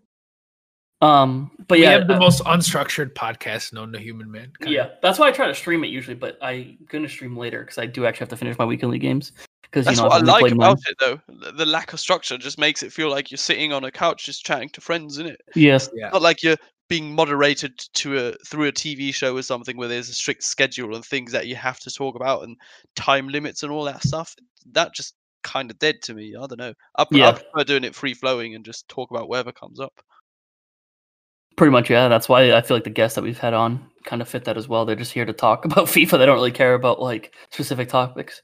Um, but we yeah, have the uh, most unstructured podcast known to human man. yeah, that's why I try to stream it usually. But I'm gonna stream later because I do actually have to finish my weekly games. Because you That's know, what I I've like about mine. it, though. The, the lack of structure just makes it feel like you're sitting on a couch just chatting to friends, isn't it? Yes, yeah. Not like you're being moderated to a through a TV show or something where there's a strict schedule and things that you have to talk about and time limits and all that stuff. That just kind of dead to me. I don't know. I, pre- I prefer doing it free flowing and just talk about whatever comes up. Pretty much. Yeah, that's why I feel like the guests that we've had on kind of fit that as well. They're just here to talk *laughs* about FIFA. They don't really care about like specific topics.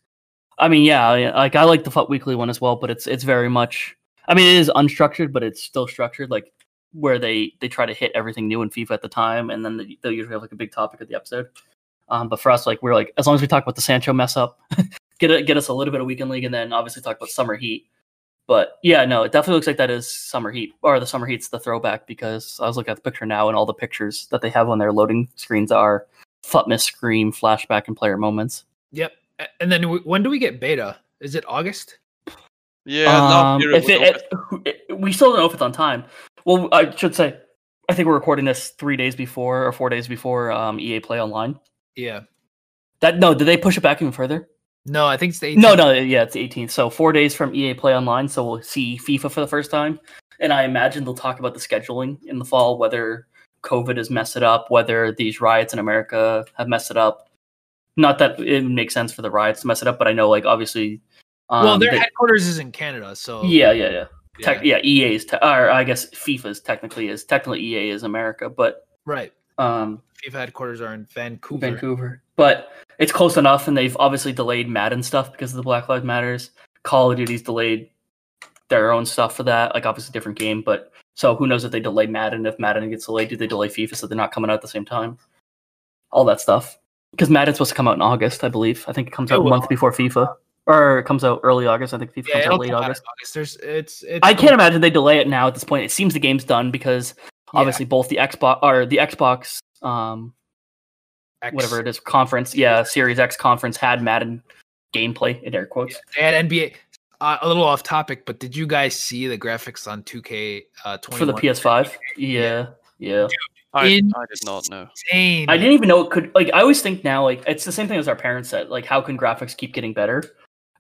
I mean, yeah, like I like the FUT weekly one as well, but it's it's very much. I mean, it is unstructured, but it's still structured. Like where they they try to hit everything new in FIFA at the time, and then they- they'll usually have like a big topic of the episode. Um, but for us, like we're like as long as we talk about the Sancho mess up, *laughs* get it, get us a little bit of weekend league, and then obviously talk about summer heat. But yeah, no, it definitely looks like that is summer heat, or the summer heat's the throwback because I was looking at the picture now, and all the pictures that they have on their loading screens are Futmas Scream, flashback, and player moments. Yep. And then when do we get beta? Is it August? Yeah, Um, year it it- it- we still don't know if it's on time. Well, I should say, I think we're recording this three days before or four days before um, EA Play Online. Yeah. That no, did they push it back even further? No, I think it's the 18th. No, no, yeah, it's 18th. So four days from EA Play Online, so we'll see FIFA for the first time, and I imagine they'll talk about the scheduling in the fall, whether COVID has messed it up, whether these riots in America have messed it up. Not that it makes sense for the riots to mess it up, but I know, like, obviously, um, well, their they- headquarters is in Canada, so yeah, yeah, yeah. yeah. Tech, yeah, EA is, te- or I guess FIFA's technically is technically EA is America, but right. um, FIFA headquarters are in Vancouver. Vancouver. But it's close enough, and they've obviously delayed Madden stuff because of the Black Lives Matters. Call of Duty's delayed their own stuff for that, like obviously different game. But so who knows if they delay Madden? If Madden gets delayed, do they delay FIFA so they're not coming out at the same time? All that stuff because Madden's supposed to come out in August, I believe. I think it comes It out a month before FIFA, or it comes out early August. I think FIFA Yeah, comes out late come out August. August. There's it's it's I can't imagine they delay it now at this point. It seems the game's done because Yeah. obviously both the Xbox or the Xbox um X- whatever it is conference, yeah, Series X conference had Madden gameplay in air quotes. They had NBA. Uh, a little off topic, but did you guys see the graphics on 2K uh, 21? for the PS5. Yeah, yeah. I, in- I did not know. Insane. I didn't even know it could. Like, I always think now, like it's the same thing as our parents said. Like, how can graphics keep getting better?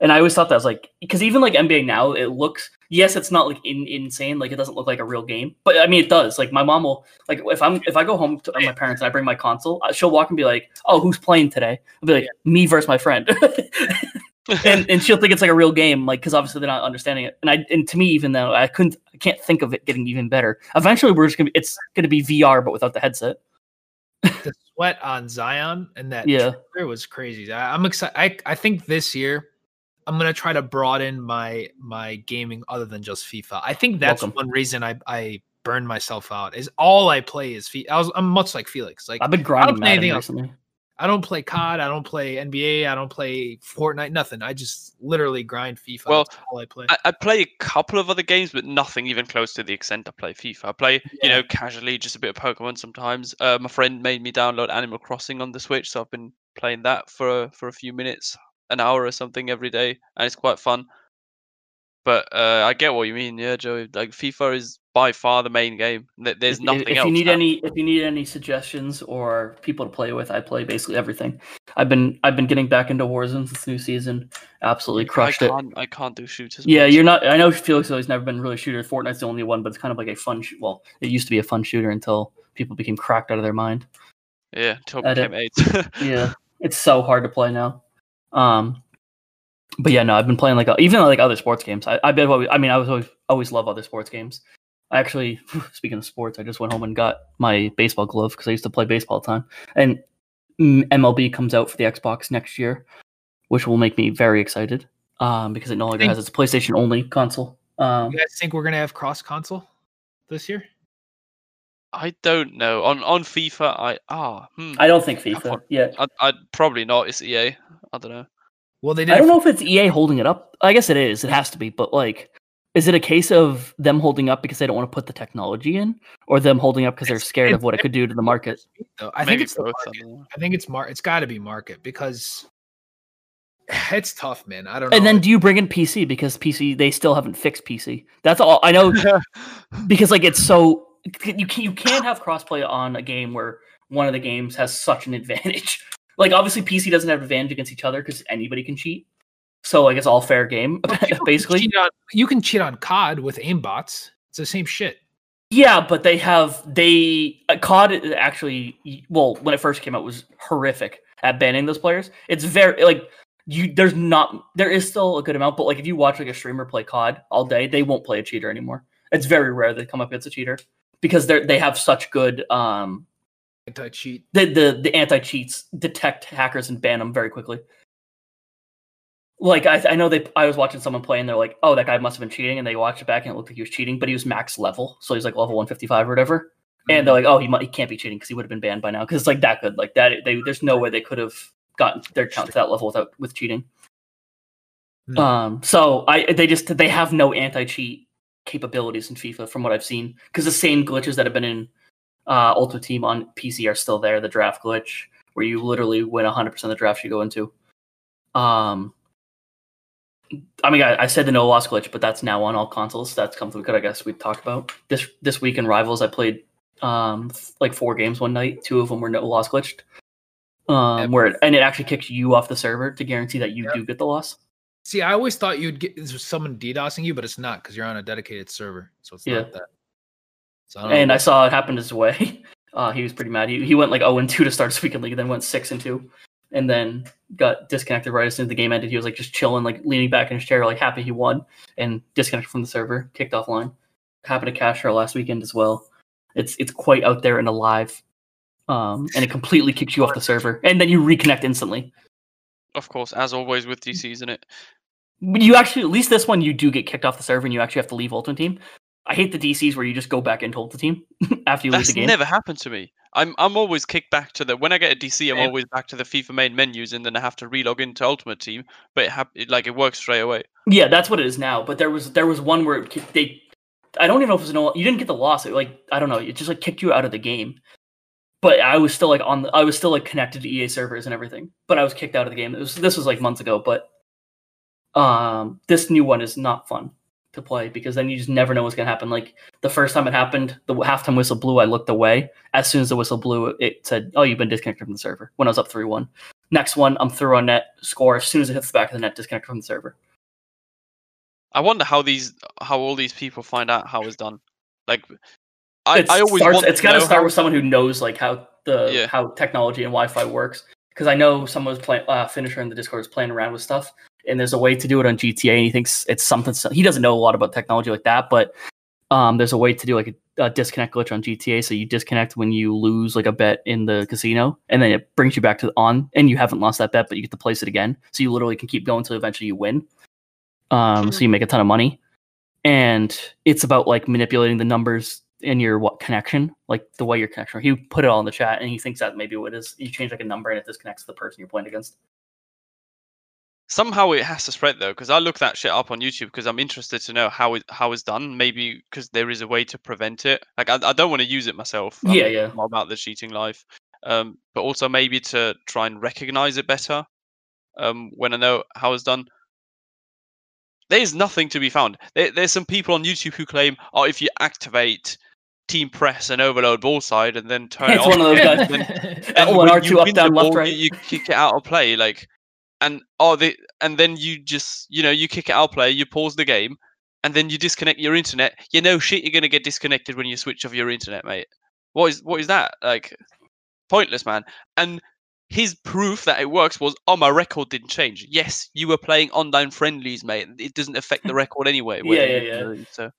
And I always thought that was like because even like NBA now, it looks yes, it's not like in, insane. Like it doesn't look like a real game, but I mean it does. Like my mom will like if I'm if I go home to my parents and I bring my console, she'll walk and be like, "Oh, who's playing today?" I'll be like, "Me versus my friend." *laughs* and and she'll think it's like a real game, like because obviously they're not understanding it. And I and to me, even though I couldn't, I can't think of it getting even better. Eventually, we're just gonna be, it's gonna be VR but without the headset. *laughs* the sweat on Zion and that Yeah. trailer was crazy. I, I'm excited. I, I think this year I'm gonna try to broaden my my gaming other than just FIFA. I think that's Welcome. one reason I I burned myself out. Is all I play is FIFA. I was I'm much like Felix. Like I've been grinding I don't play anything else. recently. I don't play COD. I don't play NBA. I don't play Fortnite. Nothing. I just literally grind FIFA. Well, all I play. I, I play a couple of other games, but nothing even close to the extent I play FIFA. I play, you know, casually, just a bit of Pokemon sometimes. Uh, my friend made me download Animal Crossing on the Switch, so I've been playing that for for a few minutes, an hour or something every day, and it's quite fun. But uh, I get what you mean, yeah, Joey. Like FIFA is by far the main game. There's if, nothing if else. you need now. any if you need any suggestions or people to play with, I play basically everything. I've been I've been getting back into Warzone this new season. Absolutely crushed I it. can't, I can't do shooters. Yeah, much. you're not. I know Felix always never been really a shooter. Fortnite's the only one, but it's kind of like a fun. Sh- well, it used to be a fun shooter until people became cracked out of their mind. Yeah, until it became eight. *laughs* Yeah, it's so hard to play now. Um, but yeah, no, I've been playing like even like other sports games. I I bet. I mean, I was always always love other sports games. I actually, *laughs* speaking of sports, I just went home and got my baseball glove because I used to play baseball all the time. And MLB comes out for the Xbox next year, which will make me very excited. Um, because it no longer has its PlayStation only console. Um, you guys think we're gonna have cross console this year? I don't know. On on FIFA, I ah, hmm. I don't think I FIFA yeah, yet. I, I'd probably not. It's EA. I don't know. Well, they did. I don't for- know if it's EA holding it up. I guess it is. It has to be. But like, is it a case of them holding up because they don't want to put the technology in, or them holding up because they're scared of what it could do to the market? I think it's both. I market. don't know. I think it's mar. It's got to be market because *sighs* it's tough, man. I don't know. And then do you bring in PC because PC they still haven't fixed PC? That's all I know *laughs* because like it's so you can you can't have crossplay on a game where one of the games has such an advantage. *laughs* Like obviously PC doesn't have advantage against each other because anybody can cheat. So like it's all fair game you *laughs* basically. cheat on- you can cheat on COD with aimbots. It's the same shit. Yeah, but they have they uh, COD actually well when it first came out was horrific at banning those players. It's very like you there's not there is still a good amount, but like if you watch like a streamer play COD all day, they won't play a cheater anymore. It's very rare they come up against a cheater because they they have such good um Anti cheat. the the the anti cheats detect hackers and ban them very quickly. Like I, I know they I was watching someone play and they're like, oh that guy must have been cheating, and they watched it back and it looked like he was cheating, but he was max level, so he's like level one fifty five or whatever. And they're like, oh he might, he can't be cheating because he would have been banned by now because it's like that good like that. They there's no way they could have gotten their count to that level without with cheating. No. Um, so I they just they have no anti cheat capabilities in FIFA from what I've seen because the same glitches that have been in uh, Ultimate Team on PC are still there. The draft glitch where you literally win 100% of the drafts you go into. Um, I mean, I, I said the no loss glitch, but that's now on all consoles. That's something we could, I guess, we talked about this this week in Rivals. I played um like four games one night. Two of them were no loss glitched. Um, Yep. where it, and it actually kicks you off the server to guarantee that you Yep. do get the loss. See, I always thought you'd get this someone DDoSing you, but it's not because you're on a dedicated server, so it's Yeah. not that. So I don't know and I saw it happen his way. *laughs* Uh, he was pretty mad. He, he went like 0 and 2 to start his *laughs* weekend league, then went 6 and 2, and then got disconnected right as soon as the game ended. He was like just chilling, like leaning back in his chair, like happy he won, and disconnected from the server, kicked offline. Happened to Cash Her last weekend as well. It's it's quite out there and alive, um, and it completely kicks you off the server, and then you reconnect instantly. Of course, as always with DCs, isn't it? You actually, at least this one, you do get kicked off the server, and you actually have to leave Ultimate Team. I hate the DCs where you just go back into Ultimate Team *laughs* after you leave That's the game. never happened to me. I'm I'm always kicked back to the when I get a DC, I'm Same. always back to the FIFA main menus, and then I have to relog into Ultimate Team. But it, hap- it like it works straight away. Yeah, that's what it is now. But there was there was one where it they, I don't even know if it was no, you didn't get the loss. It like I don't know, it just like kicked you out of the game. But I was still like on the, I was still like connected to EA servers and everything. But I was kicked out of the game. It was this was like months ago. But um, this new one is not fun to play because then you just never know what's gonna happen. Like the first time it happened, the halftime whistle blew. I looked away. As soon as the whistle blew, it said, "Oh, you've been disconnected from the server." When I was up three one. Next one, I'm through on net. Score as soon as it hits the back of the net, disconnected from the server. I wonder how these how all these people find out how it's done. Like, I, I always starts, want it's got to start how- with someone who knows like how the Yeah. how technology and Wi-Fi works. Because I know someone was playing uh, finisher in the Discord was playing around with stuff, and there's a way to do it on GTA, and he thinks it's something. He doesn't know a lot about technology like that, but um, there's a way to do like a, a, disconnect glitch on GTA. So you disconnect when you lose like a bet in the casino, and then it brings you back to on, and you haven't lost that bet, but you get to place it again. So you literally can keep going until eventually you win. Um, so you make a ton of money, and it's about like manipulating the numbers in your what connection, like the way your connection. He put it all in the chat, and he thinks that maybe what is. You change like a number, and it disconnects the person you're playing against. Somehow it has to spread though, because I look that shit up on YouTube because I'm interested to know how it how it's done. Maybe because there is a way to prevent it. Like I, I don't want to use it myself. Yeah, I'm, yeah. I'm about the cheating life, um, but also maybe to try and recognize it better. Um, when I know how it's done. There's nothing to be found. There, there's some people on YouTube who claim, oh, if you activate team press and overload ball side and then turn it's it one of those *laughs* guys. and *laughs* one or two up, down, left, right. You, you kick it out of play. Like and oh they and then you just you know you kick it out play you pause the game and then you disconnect your internet. You know shit you're going to get disconnected when you switch off your internet mate. What is what is that? Like pointless man. And his proof that it works was oh my record didn't change. Yes you were playing online friendlies mate it doesn't affect the *laughs* record anyway yeah yeah yeah. so.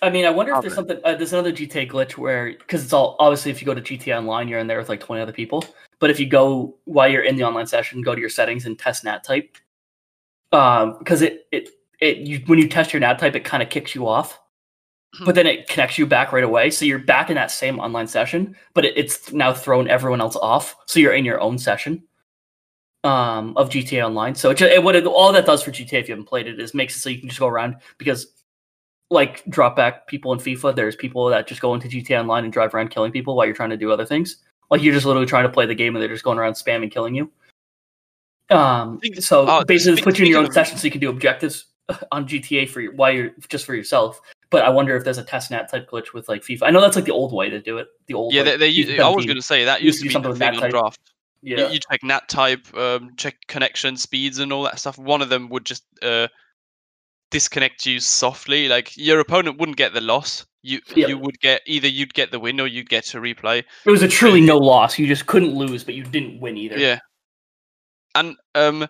I mean, I wonder if there's something. Uh, there's another GTA glitch where, because it's all obviously, if you go to GTA Online, you're in there with like 20 other people. But if you go while you're in the online session, go to your settings and test NAT type, because um, it it it you, when you test your NAT type, it kind of kicks you off, hmm. but then it connects you back right away. So you're back in that same online session, but it, it's now thrown everyone else off. So you're in your own session um, of GTA Online. So it, it, what it, all that does for GTA, if you haven't played it, is makes it so you can just go around because like drop back people in FIFA. There's people that just go into GTA Online and drive around killing people while you're trying to do other things. Like you're just literally trying to play the game and they're just going around spamming killing you. Um, so uh, basically, put you in your own session so you can do objectives on GTA for your, while you're just for yourself. But I wonder if there's a test NAT type glitch with like FIFA. I know that's like the old way to do it. The old yeah, like, they, they I was going to say that used to be something the thing on draft. Yeah, you, you check NAT type, um, check connection speeds and all that stuff. One of them would just uh, disconnect you softly. Like your opponent wouldn't get the loss, you yep. you would get either you'd get the win or you'd get to replay. It was a truly no loss. You just couldn't lose, but you didn't win either. Yeah. And um,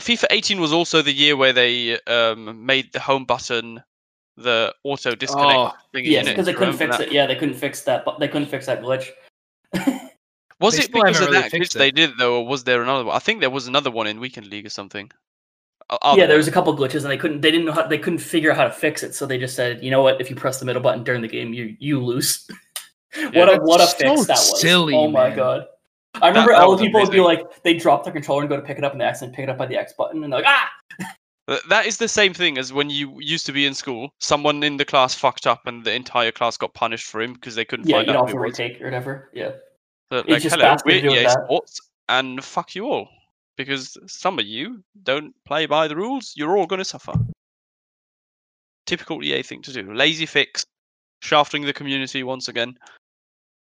FIFA 18 was also the year where they um made the home button the auto disconnect oh, thing. Yes, because they couldn't fix that? it. Yeah, they couldn't fix that. But they couldn't fix that glitch. was they it because of really that glitch it. they did though, or was there another one? I think there was another one in Weekend League or something. I'll yeah, there was a couple glitches, and they couldn't. They didn't know how. They couldn't figure out how to fix it, so they just said, "You know what? If you press the middle button during the game, you you lose." *laughs* what yeah, a what a fix that was! Silly, oh my man. god! I remember that, all the people amazing. would be like, they drop their controller and go to pick it up, and they accidentally pick it up by the X button, and they're like, ah. That is the same thing as when you used to be in school. Someone in the class fucked up, and the entire class got punished for him because they couldn't yeah, find out. Yeah, you know, retake or whatever. Yeah. So, like, hello, we're EA Sports, and fuck you all because some of you don't play by the rules. You're all going to suffer. Typical EA thing to do. Lazy fix, shafting the community once again.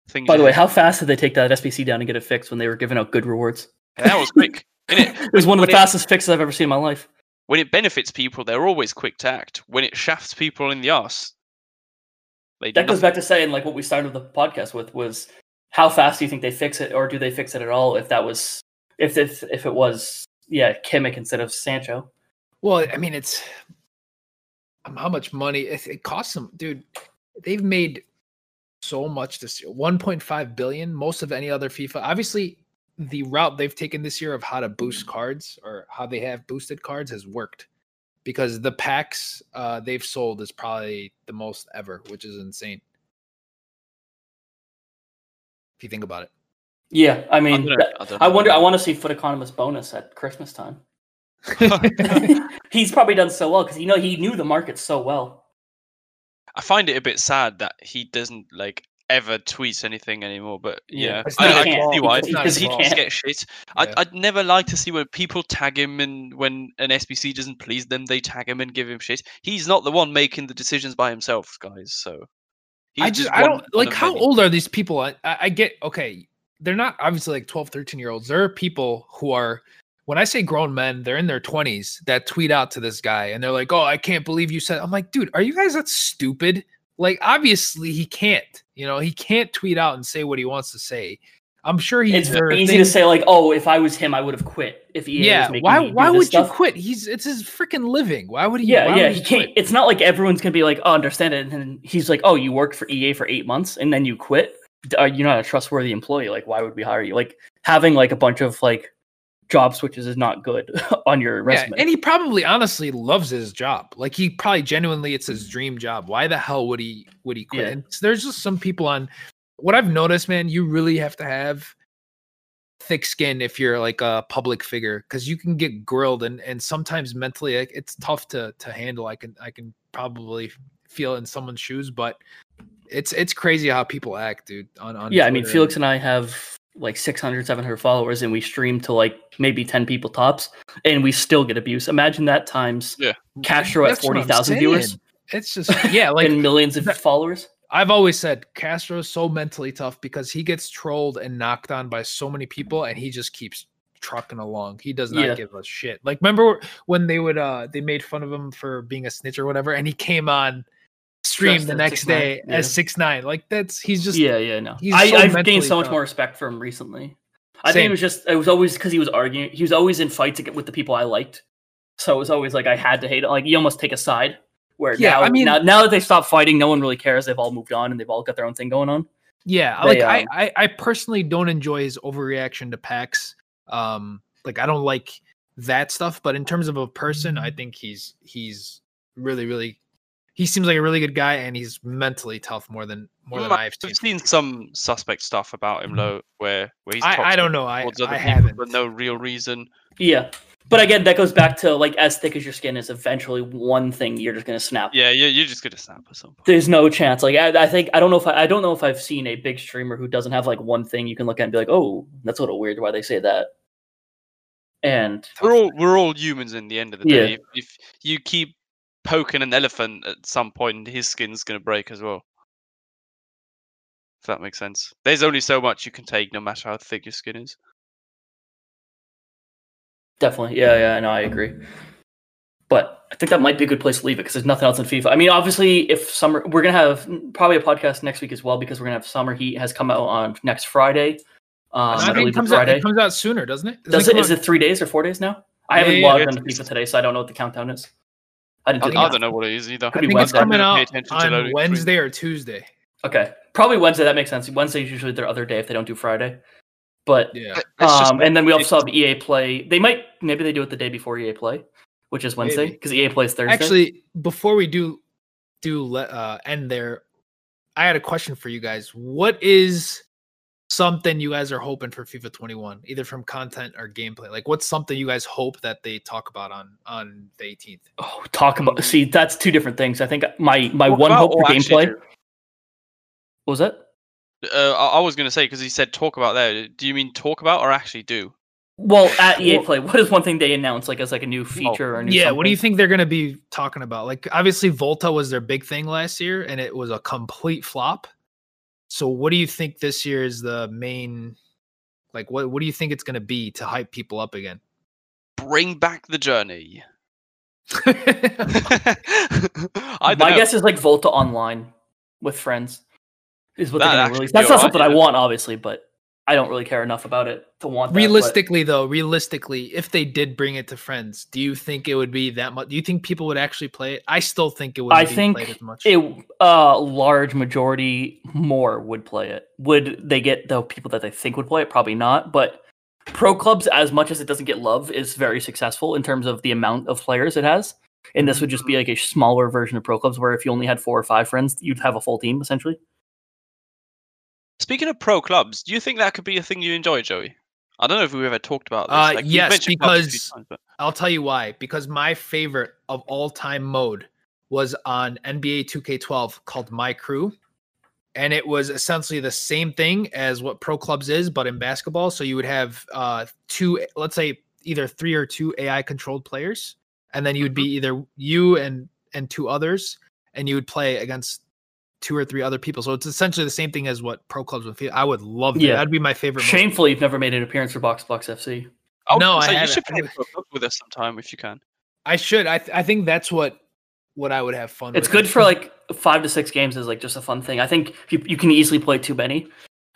Things by the way, how fast did they take that SBC down and get it fixed when they were giving out good rewards? Yeah, that was quick. *laughs* it? it was one of the fastest fixes I've ever seen in my life. When it benefits people, they're always quick to act. When it shafts people in the ass, that goes back to saying like what we started the podcast with was how fast do you think they fix it, or do they fix it at all? If that was if if if it was yeah Kimmich instead of Sancho. Well, I mean, it's um, how much money it, it costs them, dude. They've made so much this year 1.5 billion most of any other fifa obviously the route they've taken this year of how to boost cards or how they have boosted cards has worked because the packs uh, they've sold is probably the most ever which is insane if you think about it yeah, I mean, I, I, I wonder. I want to see FUT Economist bonus at Christmas time. *laughs* *laughs* He's probably done so well because you know he knew the market so well. I find it a bit sad that he doesn't like ever tweet anything anymore. But yeah, I, I can see why because he just get shit. Yeah. I'd, I'd never like to see when people tag him and when an SBC doesn't please them, they tag him and give him shit. He's not the one making the decisions by himself, guys. So I just, just I don't like how old are these people? I, I get okay they're not obviously like 12, 13 year olds. There are people who are, when I say grown men, they're in their 20s that tweet out to this guy and they're like, oh, I can't believe you said, I'm like, dude, are you guys that stupid? Like, obviously, he can't, you know, he can't tweet out and say what he wants to say. I'm sure he's it's very easy to say like, oh, if I was him, I would have quit. If EA yeah, why why would stuff. you quit? He's it's his freaking living. Why would he? Yeah, yeah, would he can't. quit? It's not like everyone's gonna be like, oh, understand it, and then he's like, oh, you worked for EA for eight months and then you quit. Are uh, you not a trustworthy employee? Like, why would we hire you? Like, having like a bunch of like job switches is not good *laughs* on your Yeah, resume. and he probably honestly loves his job. Like he probably genuinely it's his dream job. Why the hell would he would he quit? Yeah. And there's just some people on what I've noticed, man, you really have to have thick skin if you're like a public figure because you can get grilled and and sometimes mentally like, it's tough to to handle. I can I can probably feel in someone's shoes, but it's it's crazy how people act, dude. On, on yeah, I mean, Felix and I have like 600, 700 followers, and we stream to like maybe 10 people tops, and we still get abuse. Imagine that times Yeah. Castro at That's what I'm 40,000 viewers. It's just yeah, *laughs* like and millions of that- followers. I've always said Castro is so mentally tough because he gets trolled and knocked on by so many people and he just keeps trucking along. He does not Yeah. give a shit. Like remember when they would uh they made fun of him for being a snitch or whatever and he came on stream the next 6ix9ine, day yeah. as six nine. Like that's he's just yeah, yeah, no. I, so I've gained so much tough. more respect for him recently. I think it was just it was always because he was arguing. He was always in fights with the people I liked, so it was always like I had to hate it. Like you almost take a side. Where Yeah, now, I mean- now, now that they stopped fighting, no one really cares. They've all moved on and they've all got their own thing going on. Yeah, They, like I, um, I I personally don't enjoy his overreaction to packs. Um like I don't like that stuff, but in terms of a person, I think he's he's really really he seems like a really good guy and he's mentally tough more than more than Mm, I've seen. I've seen some suspect stuff about him though, where where he's I, I don't know. I, other I haven't. for no real reason. Yeah, but again, that goes back to like as thick as your skin is. Eventually, one thing you're just gonna snap. Yeah, you you're just gonna snap or something. There's no chance. Like I, I think I don't know if I, I don't know if I've seen a big streamer who doesn't have like one thing you can look at and be like, oh, that's a little weird. Why they say that? And We're all we're all humans in the end of the Yeah. day. If, if you keep poking an elephant at some point, his skin's gonna break as well. If that makes sense. There's only so much you can take, no matter how thick your skin is. Definitely. Yeah, yeah, no, I agree. But I think that might be a good place to leave it because there's nothing else in FIFA. I mean, obviously, if summer, we're gonna have probably a podcast next week as well because we're gonna have Summer Heat has come out on next Friday. Um, I I think believe it it's comes out, it comes out sooner, doesn't it? Doesn't Does it? come it three days or four days now? I Yeah, haven't yeah, logged yeah. into FIFA today, so I don't know what the countdown is. I didn't Do I, I don't know what it is either. I could be think it's Wednesday. coming I out pay attention to on. Wednesday or Tuesday. Okay, probably Wednesday. That makes sense. Wednesday is usually their other day if they don't do Friday. But Yeah. It's just- um, and then we also have EA Play. They might maybe they do it the day before EA Play, which is Wednesday because EA plays Thursday. Actually, before we do do let uh end there, I had a question for you guys. What is something you guys are hoping for FIFA 21, either from content or gameplay? Like what's something you guys hope that they talk about on on the 18th? Oh, talk about see that's two different things. I think my my Talk one about hope for or gameplay. do? What was that? Uh, I, I was gonna say because he said talk about there. Do you mean talk about or actually do? Well, at EA Play, what is one thing they announced like as like a new feature or a new Yeah, what do you think they're going to be talking about? Like obviously Volta was their big thing last year and it was a complete flop. So what do you think this year is the main like what what do you think it's going to be to hype people up again? Bring back the journey. *laughs* *laughs* I My know. guess is like Volta Online with friends is what That'd they're gonna actually release. That's not alright, something I want, obviously, but I don't really care enough about it to want that, but- realistically though realistically if they did bring it to friends do you think it would be that much do you think people would actually play it i still think it would I be think played as much a uh, large majority more would play it. Would they get the people that they think would play it? Probably not. But pro clubs, as much as it doesn't get love, is very successful in terms of the amount of players it has. And this would just be like a smaller version of pro clubs, where if you only had four or five friends, you'd have a full team essentially. Speaking of pro clubs, do you think that could be a thing you enjoy, Joey? I don't know if we've ever talked about this. Uh, Like, yes, mentioned clubs a few because- times, but- i'll tell you why. Because my favorite of all time mode was on nba 2k12 called my crew. And it was essentially the same thing as what pro clubs is but in basketball. So you would have uh two let's say either three or two ai controlled players. And then you would be either you and and two others. And you would play against two or three other people so it's essentially the same thing as what pro clubs would feel i would love that Yeah. that'd be my favorite. Shamefully, you've never made an appearance for Box Box FC. I was No, gonna I you haven't. should play haven't. pro club with us sometime if you can. i should i, th- I think that's what what i would have fun It's with. good *laughs* for like five to six games is like just a fun thing. I think you, you can easily play too many.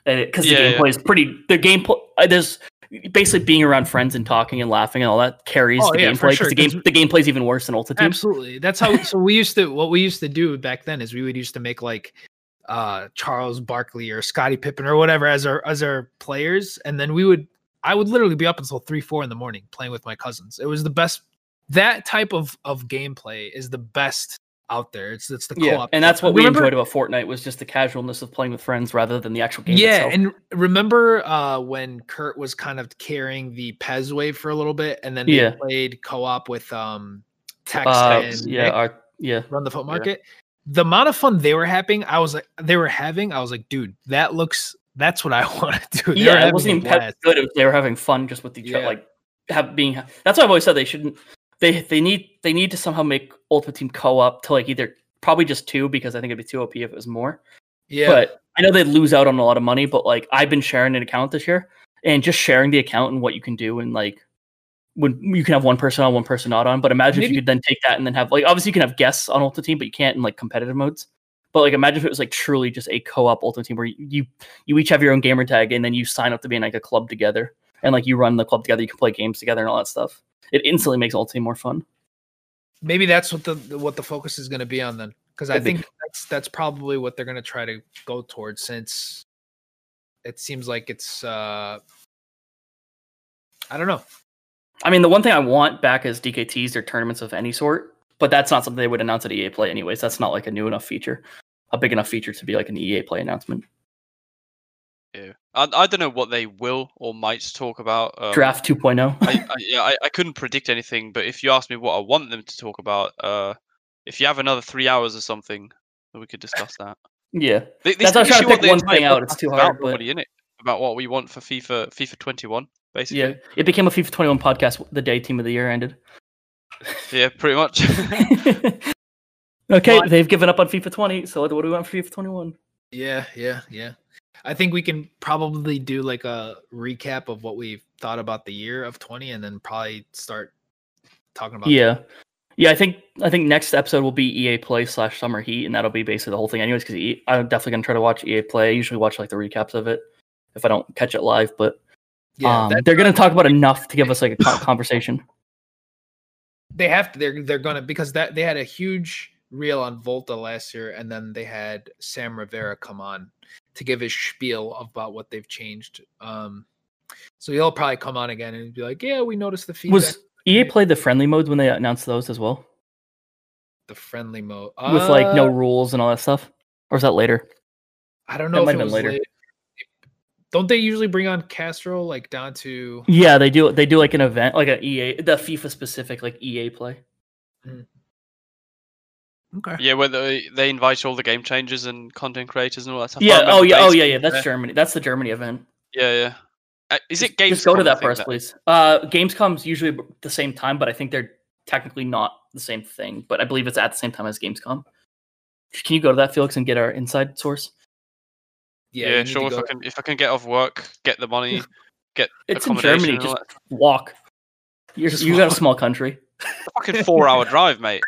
because Yeah, the yeah. gameplay is pretty. The gameplay uh, there's basically being around friends and talking and laughing and all that carries Oh, the yeah, gameplay. sure, the game the gameplay's even worse than Ultimate Team. Absolutely. That's how so we used to what we used to do back then is we would used to make like uh Charles Barkley or Scottie Pippen or whatever as our as our players and then we would I would literally be up until 3 4 in the morning playing with my cousins. It was the best that type of of gameplay is the best out there. It's it's the Yeah, co-op. and that's what we Remember- enjoyed about Fortnite was just the casualness of playing with friends rather than the actual game. Yeah, itself. and remember uh when Kurt was kind of carrying the Pez wave for a little bit and then they Yeah. played co-op with um Tex uh, and yeah, Nick? our, yeah. run the foot Yeah. market. The amount of fun they were having, I was like, they were having, I was like, dude, that looks, that's what I *laughs* want to do. They yeah, it wasn't even good. It was, they were having fun just with each other, like have being. That's why I've always said they shouldn't. They they need they need to somehow make Ultimate Team co-op to like either probably just two because I think it'd be two OP if it was more. Yeah, But I know they'd lose out on a lot of money. But like I've been sharing an account this year and just sharing the account and what you can do and like when you can have one person on, one person not on. But imagine if you could then take that and then have like obviously you can have guests on Ultimate Team, but you can't in like competitive modes. But like imagine if it was like truly just a co-op Ultimate Team where you you, you each have your own gamer tag and then you sign up to be in like a club together and like you run the club together, you can play games together and all that stuff. It instantly makes Ultimate Team more fun. maybe that's what the the- what the focus is going to be on then, because I think that's that's probably what they're going to try to go towards, since it seems like it's, uh I don't know. I mean, the one thing I want back is DKTs or tournaments of any sort, but that's not something they would announce at EA Play anyways. That's not like a new enough feature, a big enough feature to be like an EA Play announcement. Yeah. I, I don't know what they will or might talk about. Um, Draft 2.0. I, I, yeah, I, I couldn't predict anything, but if you ask me what I want them to talk about, uh, if you have another three hours or something, we could discuss that. yeah, They, That's why trying to pick one thing out, it's too is hard, about but- already, innit? About what we want for FIFA FIFA 21, basically. yeah. It became a FIFA 21 podcast the day Team of the Year ended. Yeah, pretty much. *laughs* *laughs* okay, Well, they've given up on FIFA 20, so what do we want for FIFA 21? Yeah, yeah, yeah. I think we can probably do like a recap of what we thought about the year of 20 and then probably start talking about Yeah. Yeah, I think I think next episode will be EA Play slash Summer Heat, and that'll be basically the whole thing, anyways. Because I'm definitely gonna try to watch EA Play. I usually watch like the recaps of it if I don't catch it live, but yeah um, they're gonna talk about enough to give us like a conversation. they have to they're they're gonna because that they had a huge reel on Volta last year and then they had Sam Rivera come on to give his spiel about what they've changed. Um so he'll probably come on again and be like, Yeah, we noticed the feedback Was EA Play the friendly modes when they announced those as well, the friendly mode. with like no Uh, rules and all that stuff, or was that later? I don't that know might have been later. later. Don't they usually bring on Castro like down to Yeah, they do. They do like an event, like a EA, the FIFA specific like EA Play. Okay. yeah, where they, they invite all the game changers and content creators and all that stuff. Yeah. Oh yeah. Oh yeah. Yeah. That's there. Germany. That's the Germany event. Yeah, yeah. Uh, is it Gamescom? Just go to that think first, please. Uh, Gamescom's usually the same time, but I think they're technically not the same thing. But I believe it's at the same time as Gamescom. Can you go to that, Felix, and get our inside source? Yeah, Yeah, you need to sure. If I can, if I can get off work, get the money, *laughs* get It's in accommodation Germany. Just walk. You're, Just you got a small country. *laughs* that. fucking four-hour *laughs* drive, mate.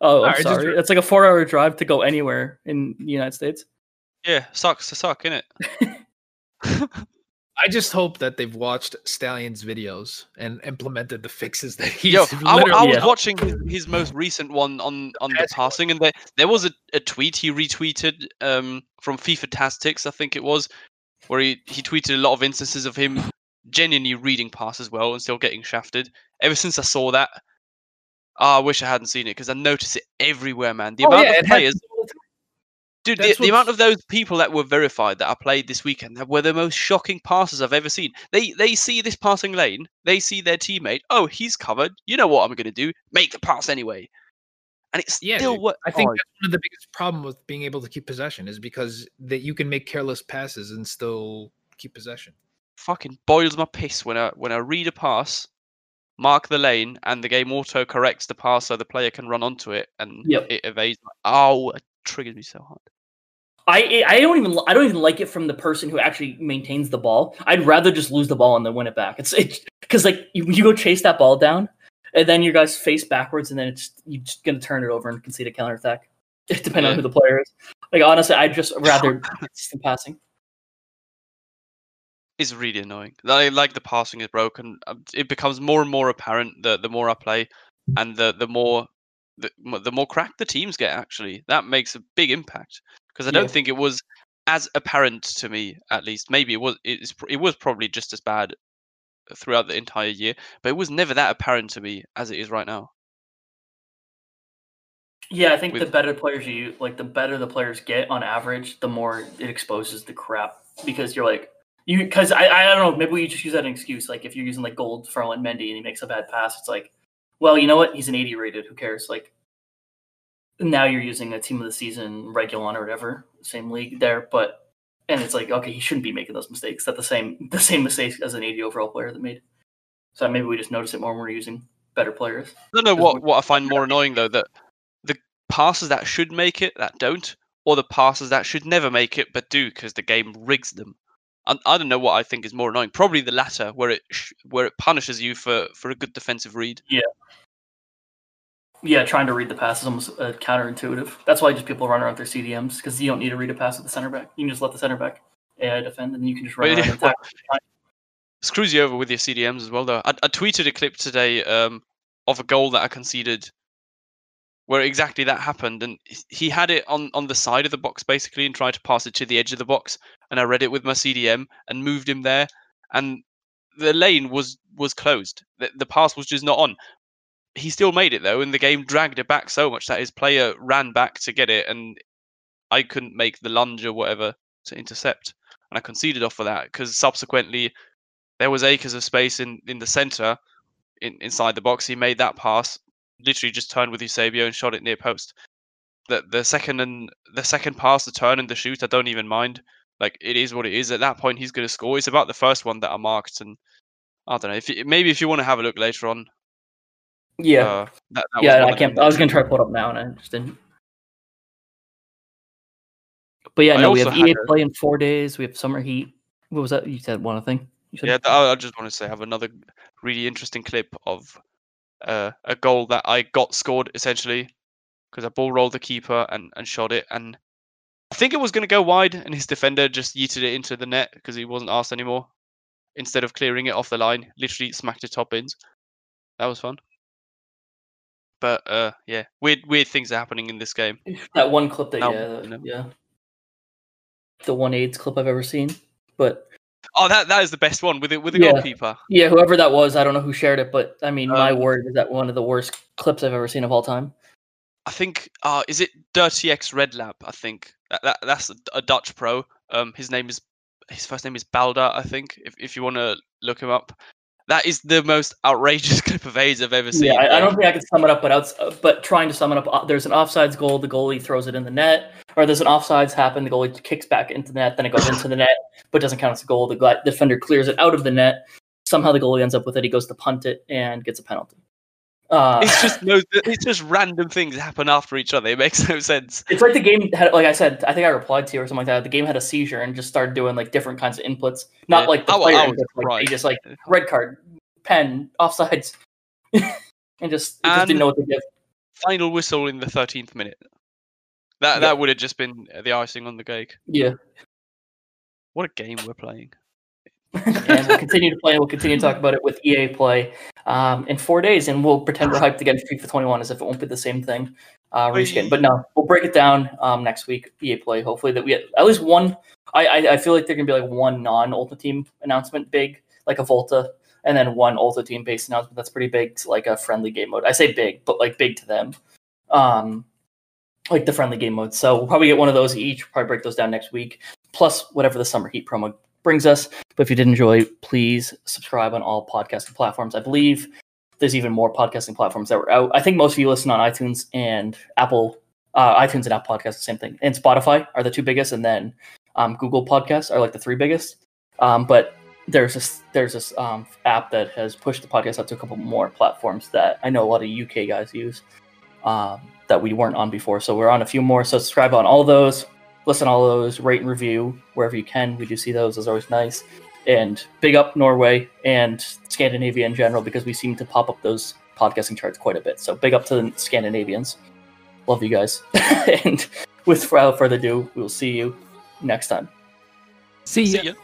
Oh, I'm Alright, sorry. dri- It's like a four-hour drive to go anywhere in the United States. Yeah, sucks to suck, innit? *laughs* *laughs* I just hope that they've watched Stallion's videos and implemented the fixes that he's Yo, *laughs* I, w- I was Yeah. watching his, his most recent one on on the passing one. passing, and there there was a, a tweet he retweeted um from FIFA Tastics, I think it was, where he he tweeted a lot of instances of him genuinely reading passes well and still getting shafted. Ever since I saw that, ah, I wish I hadn't seen it because I notice it everywhere, man. The Oh, amount yeah, of players, dude, the, the amount of those people that were verified that I played this weekend that were the most shocking passes I've ever seen. They they see this passing lane, they see their teammate. Oh, he's covered. You know what I'm going to do? Make the pass anyway. And it's Yeah, still what I think oh, that's one of the biggest problem with being able to keep possession is because that you can make careless passes and still keep possession. fucking boils my piss when I when I read a pass, mark the lane, and the game auto corrects the pass so the player can run onto it and Yep. it evades. Oh, it triggers me so hard. I I don't even I don't even like it from the person who actually maintains the ball. I'd rather just lose the ball and then win it back. It's it's because like you, you go chase that ball down, and then your guys face backwards, and then it's you're just gonna turn it over and concede a counter attack, *laughs* depending on who the player is. Like honestly, I'd just *laughs* rather consistent passing. Is really annoying. Like, like the passing is broken. Um, It becomes more and more apparent the the more I play, and the the more the, the more cracked the teams get. Actually, that makes a big impact because I don't Yeah. think it was as apparent to me. At least, maybe it was. It's, it was probably just as bad throughout the entire year, but it was never that apparent to me as it is right now. Yeah, I think the better players you like, the better the players get on average, the more it exposes the crap because you're like you because I I don't know maybe we just use that as an excuse like if you're using like gold Ferland Mendy and he makes a bad pass, it's like, well, you know what? He's an 80 rated. Who cares? Like now you're using a team of the season Reguilón or whatever, same league there, but and it's like okay, he shouldn't be making those mistakes. That the same the same mistakes as an 80 overall player that made. So maybe we just notice it more when we're using better players. I don't know what what I find more annoying though that the passes that should make it that don't, or the passes that should never make it but do because the game rigs them. I, I don't know what I think is more annoying. Probably the latter, where it sh- where it punishes you for for a good defensive read. Yeah, Yeah, trying to read the pass is almost uh, counterintuitive. That's why just people run around their CDMs because you don't need to read a pass with the center back. You can just let the center back AI defend, and you can just run around attack. *laughs* Screws you over with your CDMs as well, though. I, I tweeted a clip today um, of a goal that I conceded, where exactly that happened, and he had it on on the side of the box basically, and tried to pass it to the edge of the box, and I read it with my CDM and moved him there, and the lane was was closed. The, the pass was just not on. He still made it though, and the game dragged it back so much that his player ran back to get it, and I couldn't make the lunge or whatever to intercept, and I conceded off of that because subsequently there was acres of space in in the center, in, inside the box. He made that pass, literally just turned with Eusebio and shot it near post. The the second and the second pass, the turn and the shoot, I don't even mind. Like it is what it is. At that point, he's going to score. It's about the first one that I marked, and I don't know. If you, maybe if you want to have a look later on, Yeah, uh, that, that yeah. I can't. I was gonna try to pull it up now, and I just didn't. But yeah, I no, we have EA a- play in four days. We have summer heat. What was that? You said one thing. You said Yeah, I I just want to say I have another really interesting clip of uh, a goal that I got scored essentially because I ball rolled the keeper and, and shot it, and I think it was going to go wide, and his defender just yeeted it into the net because he wasn't asked anymore. Instead of clearing it off the line, literally smacked it top ins. That was fun. But uh, yeah, weird weird things are happening in this game. that one clip that No, yeah, yeah, the one AIDS clip I've ever seen. But Oh, that that is the best one with it with the Yeah. goalkeeper. yeah, whoever that was, I don't know who shared it, but I mean, my Um, word, is that one of the worst clips I've ever seen of all time. I think uh is it Dirty X Red Lab? I think that, that that's a, a Dutch pro. Um, his name is his first name is Balda. I think if if you want to look him up, that is the most outrageous *laughs* clip of AIDS I've ever seen. Yeah, I, I don't think I can sum it up, but outs- uh, but trying to sum it up, uh, there's an offsides goal, the goalie throws it in the net, or there's an offsides happen, the goalie kicks back into the net, then it goes into the net, but doesn't count as a goal. The defender clears it out of the net. Somehow the goalie ends up with it. He goes to punt it and gets a penalty. Uh, It's just *laughs* no, it's just random things happen after each other. It makes no sense. It's like the game had, like I said, I think I replied to you or something like that. The game had a seizure and just started doing like different kinds of inputs, not Yeah. like the wa- player was inputs, like, just like red card, pen, offsides, *laughs* and just just didn't know what to give. Final whistle in the thirteenth minute. That Yeah. that would have just been the icing on the cake. Yeah, What a game we're playing. And we'll continue to play. We'll continue to talk about it with EA Play um, in four days, and we'll pretend we're hyped to get FIFA 21 as if it won't be the same thing. Uh, reskin, but no, we'll break it down um, next week. EA Play. Hopefully that we get at least one. I I, I feel like there can be like one non Ultimate Team announcement, big like a Volta, and then one Ultimate Team based announcement that's pretty big, like a friendly game mode. I say big, but like big to them. Um, like the friendly game mode. So we'll probably get one of those each. Probably break those down next week. Plus whatever the summer heat promo brings us. But if you did enjoy, please subscribe on all podcasting platforms. I believe there's even more podcasting platforms that were out. I think most of you listen on iTunes and Apple, uh, iTunes and Apple Podcasts, the same thing. And Spotify are the two biggest, and then um, Google Podcasts are like the three biggest. Um, but there's this there's this um, app that has pushed the podcast out to a couple more platforms that I know a lot of UK guys use um, that we weren't on before. So we're on a few more. So subscribe on all those listen to all those, rate and review wherever you can. We do see those; those are always nice. And big up Norway and Scandinavia in general because we seem to pop up those podcasting charts quite a bit. So big up to the Scandinavians. Love you guys. *laughs* and without further ado, we will see you next time. See ya. See ya.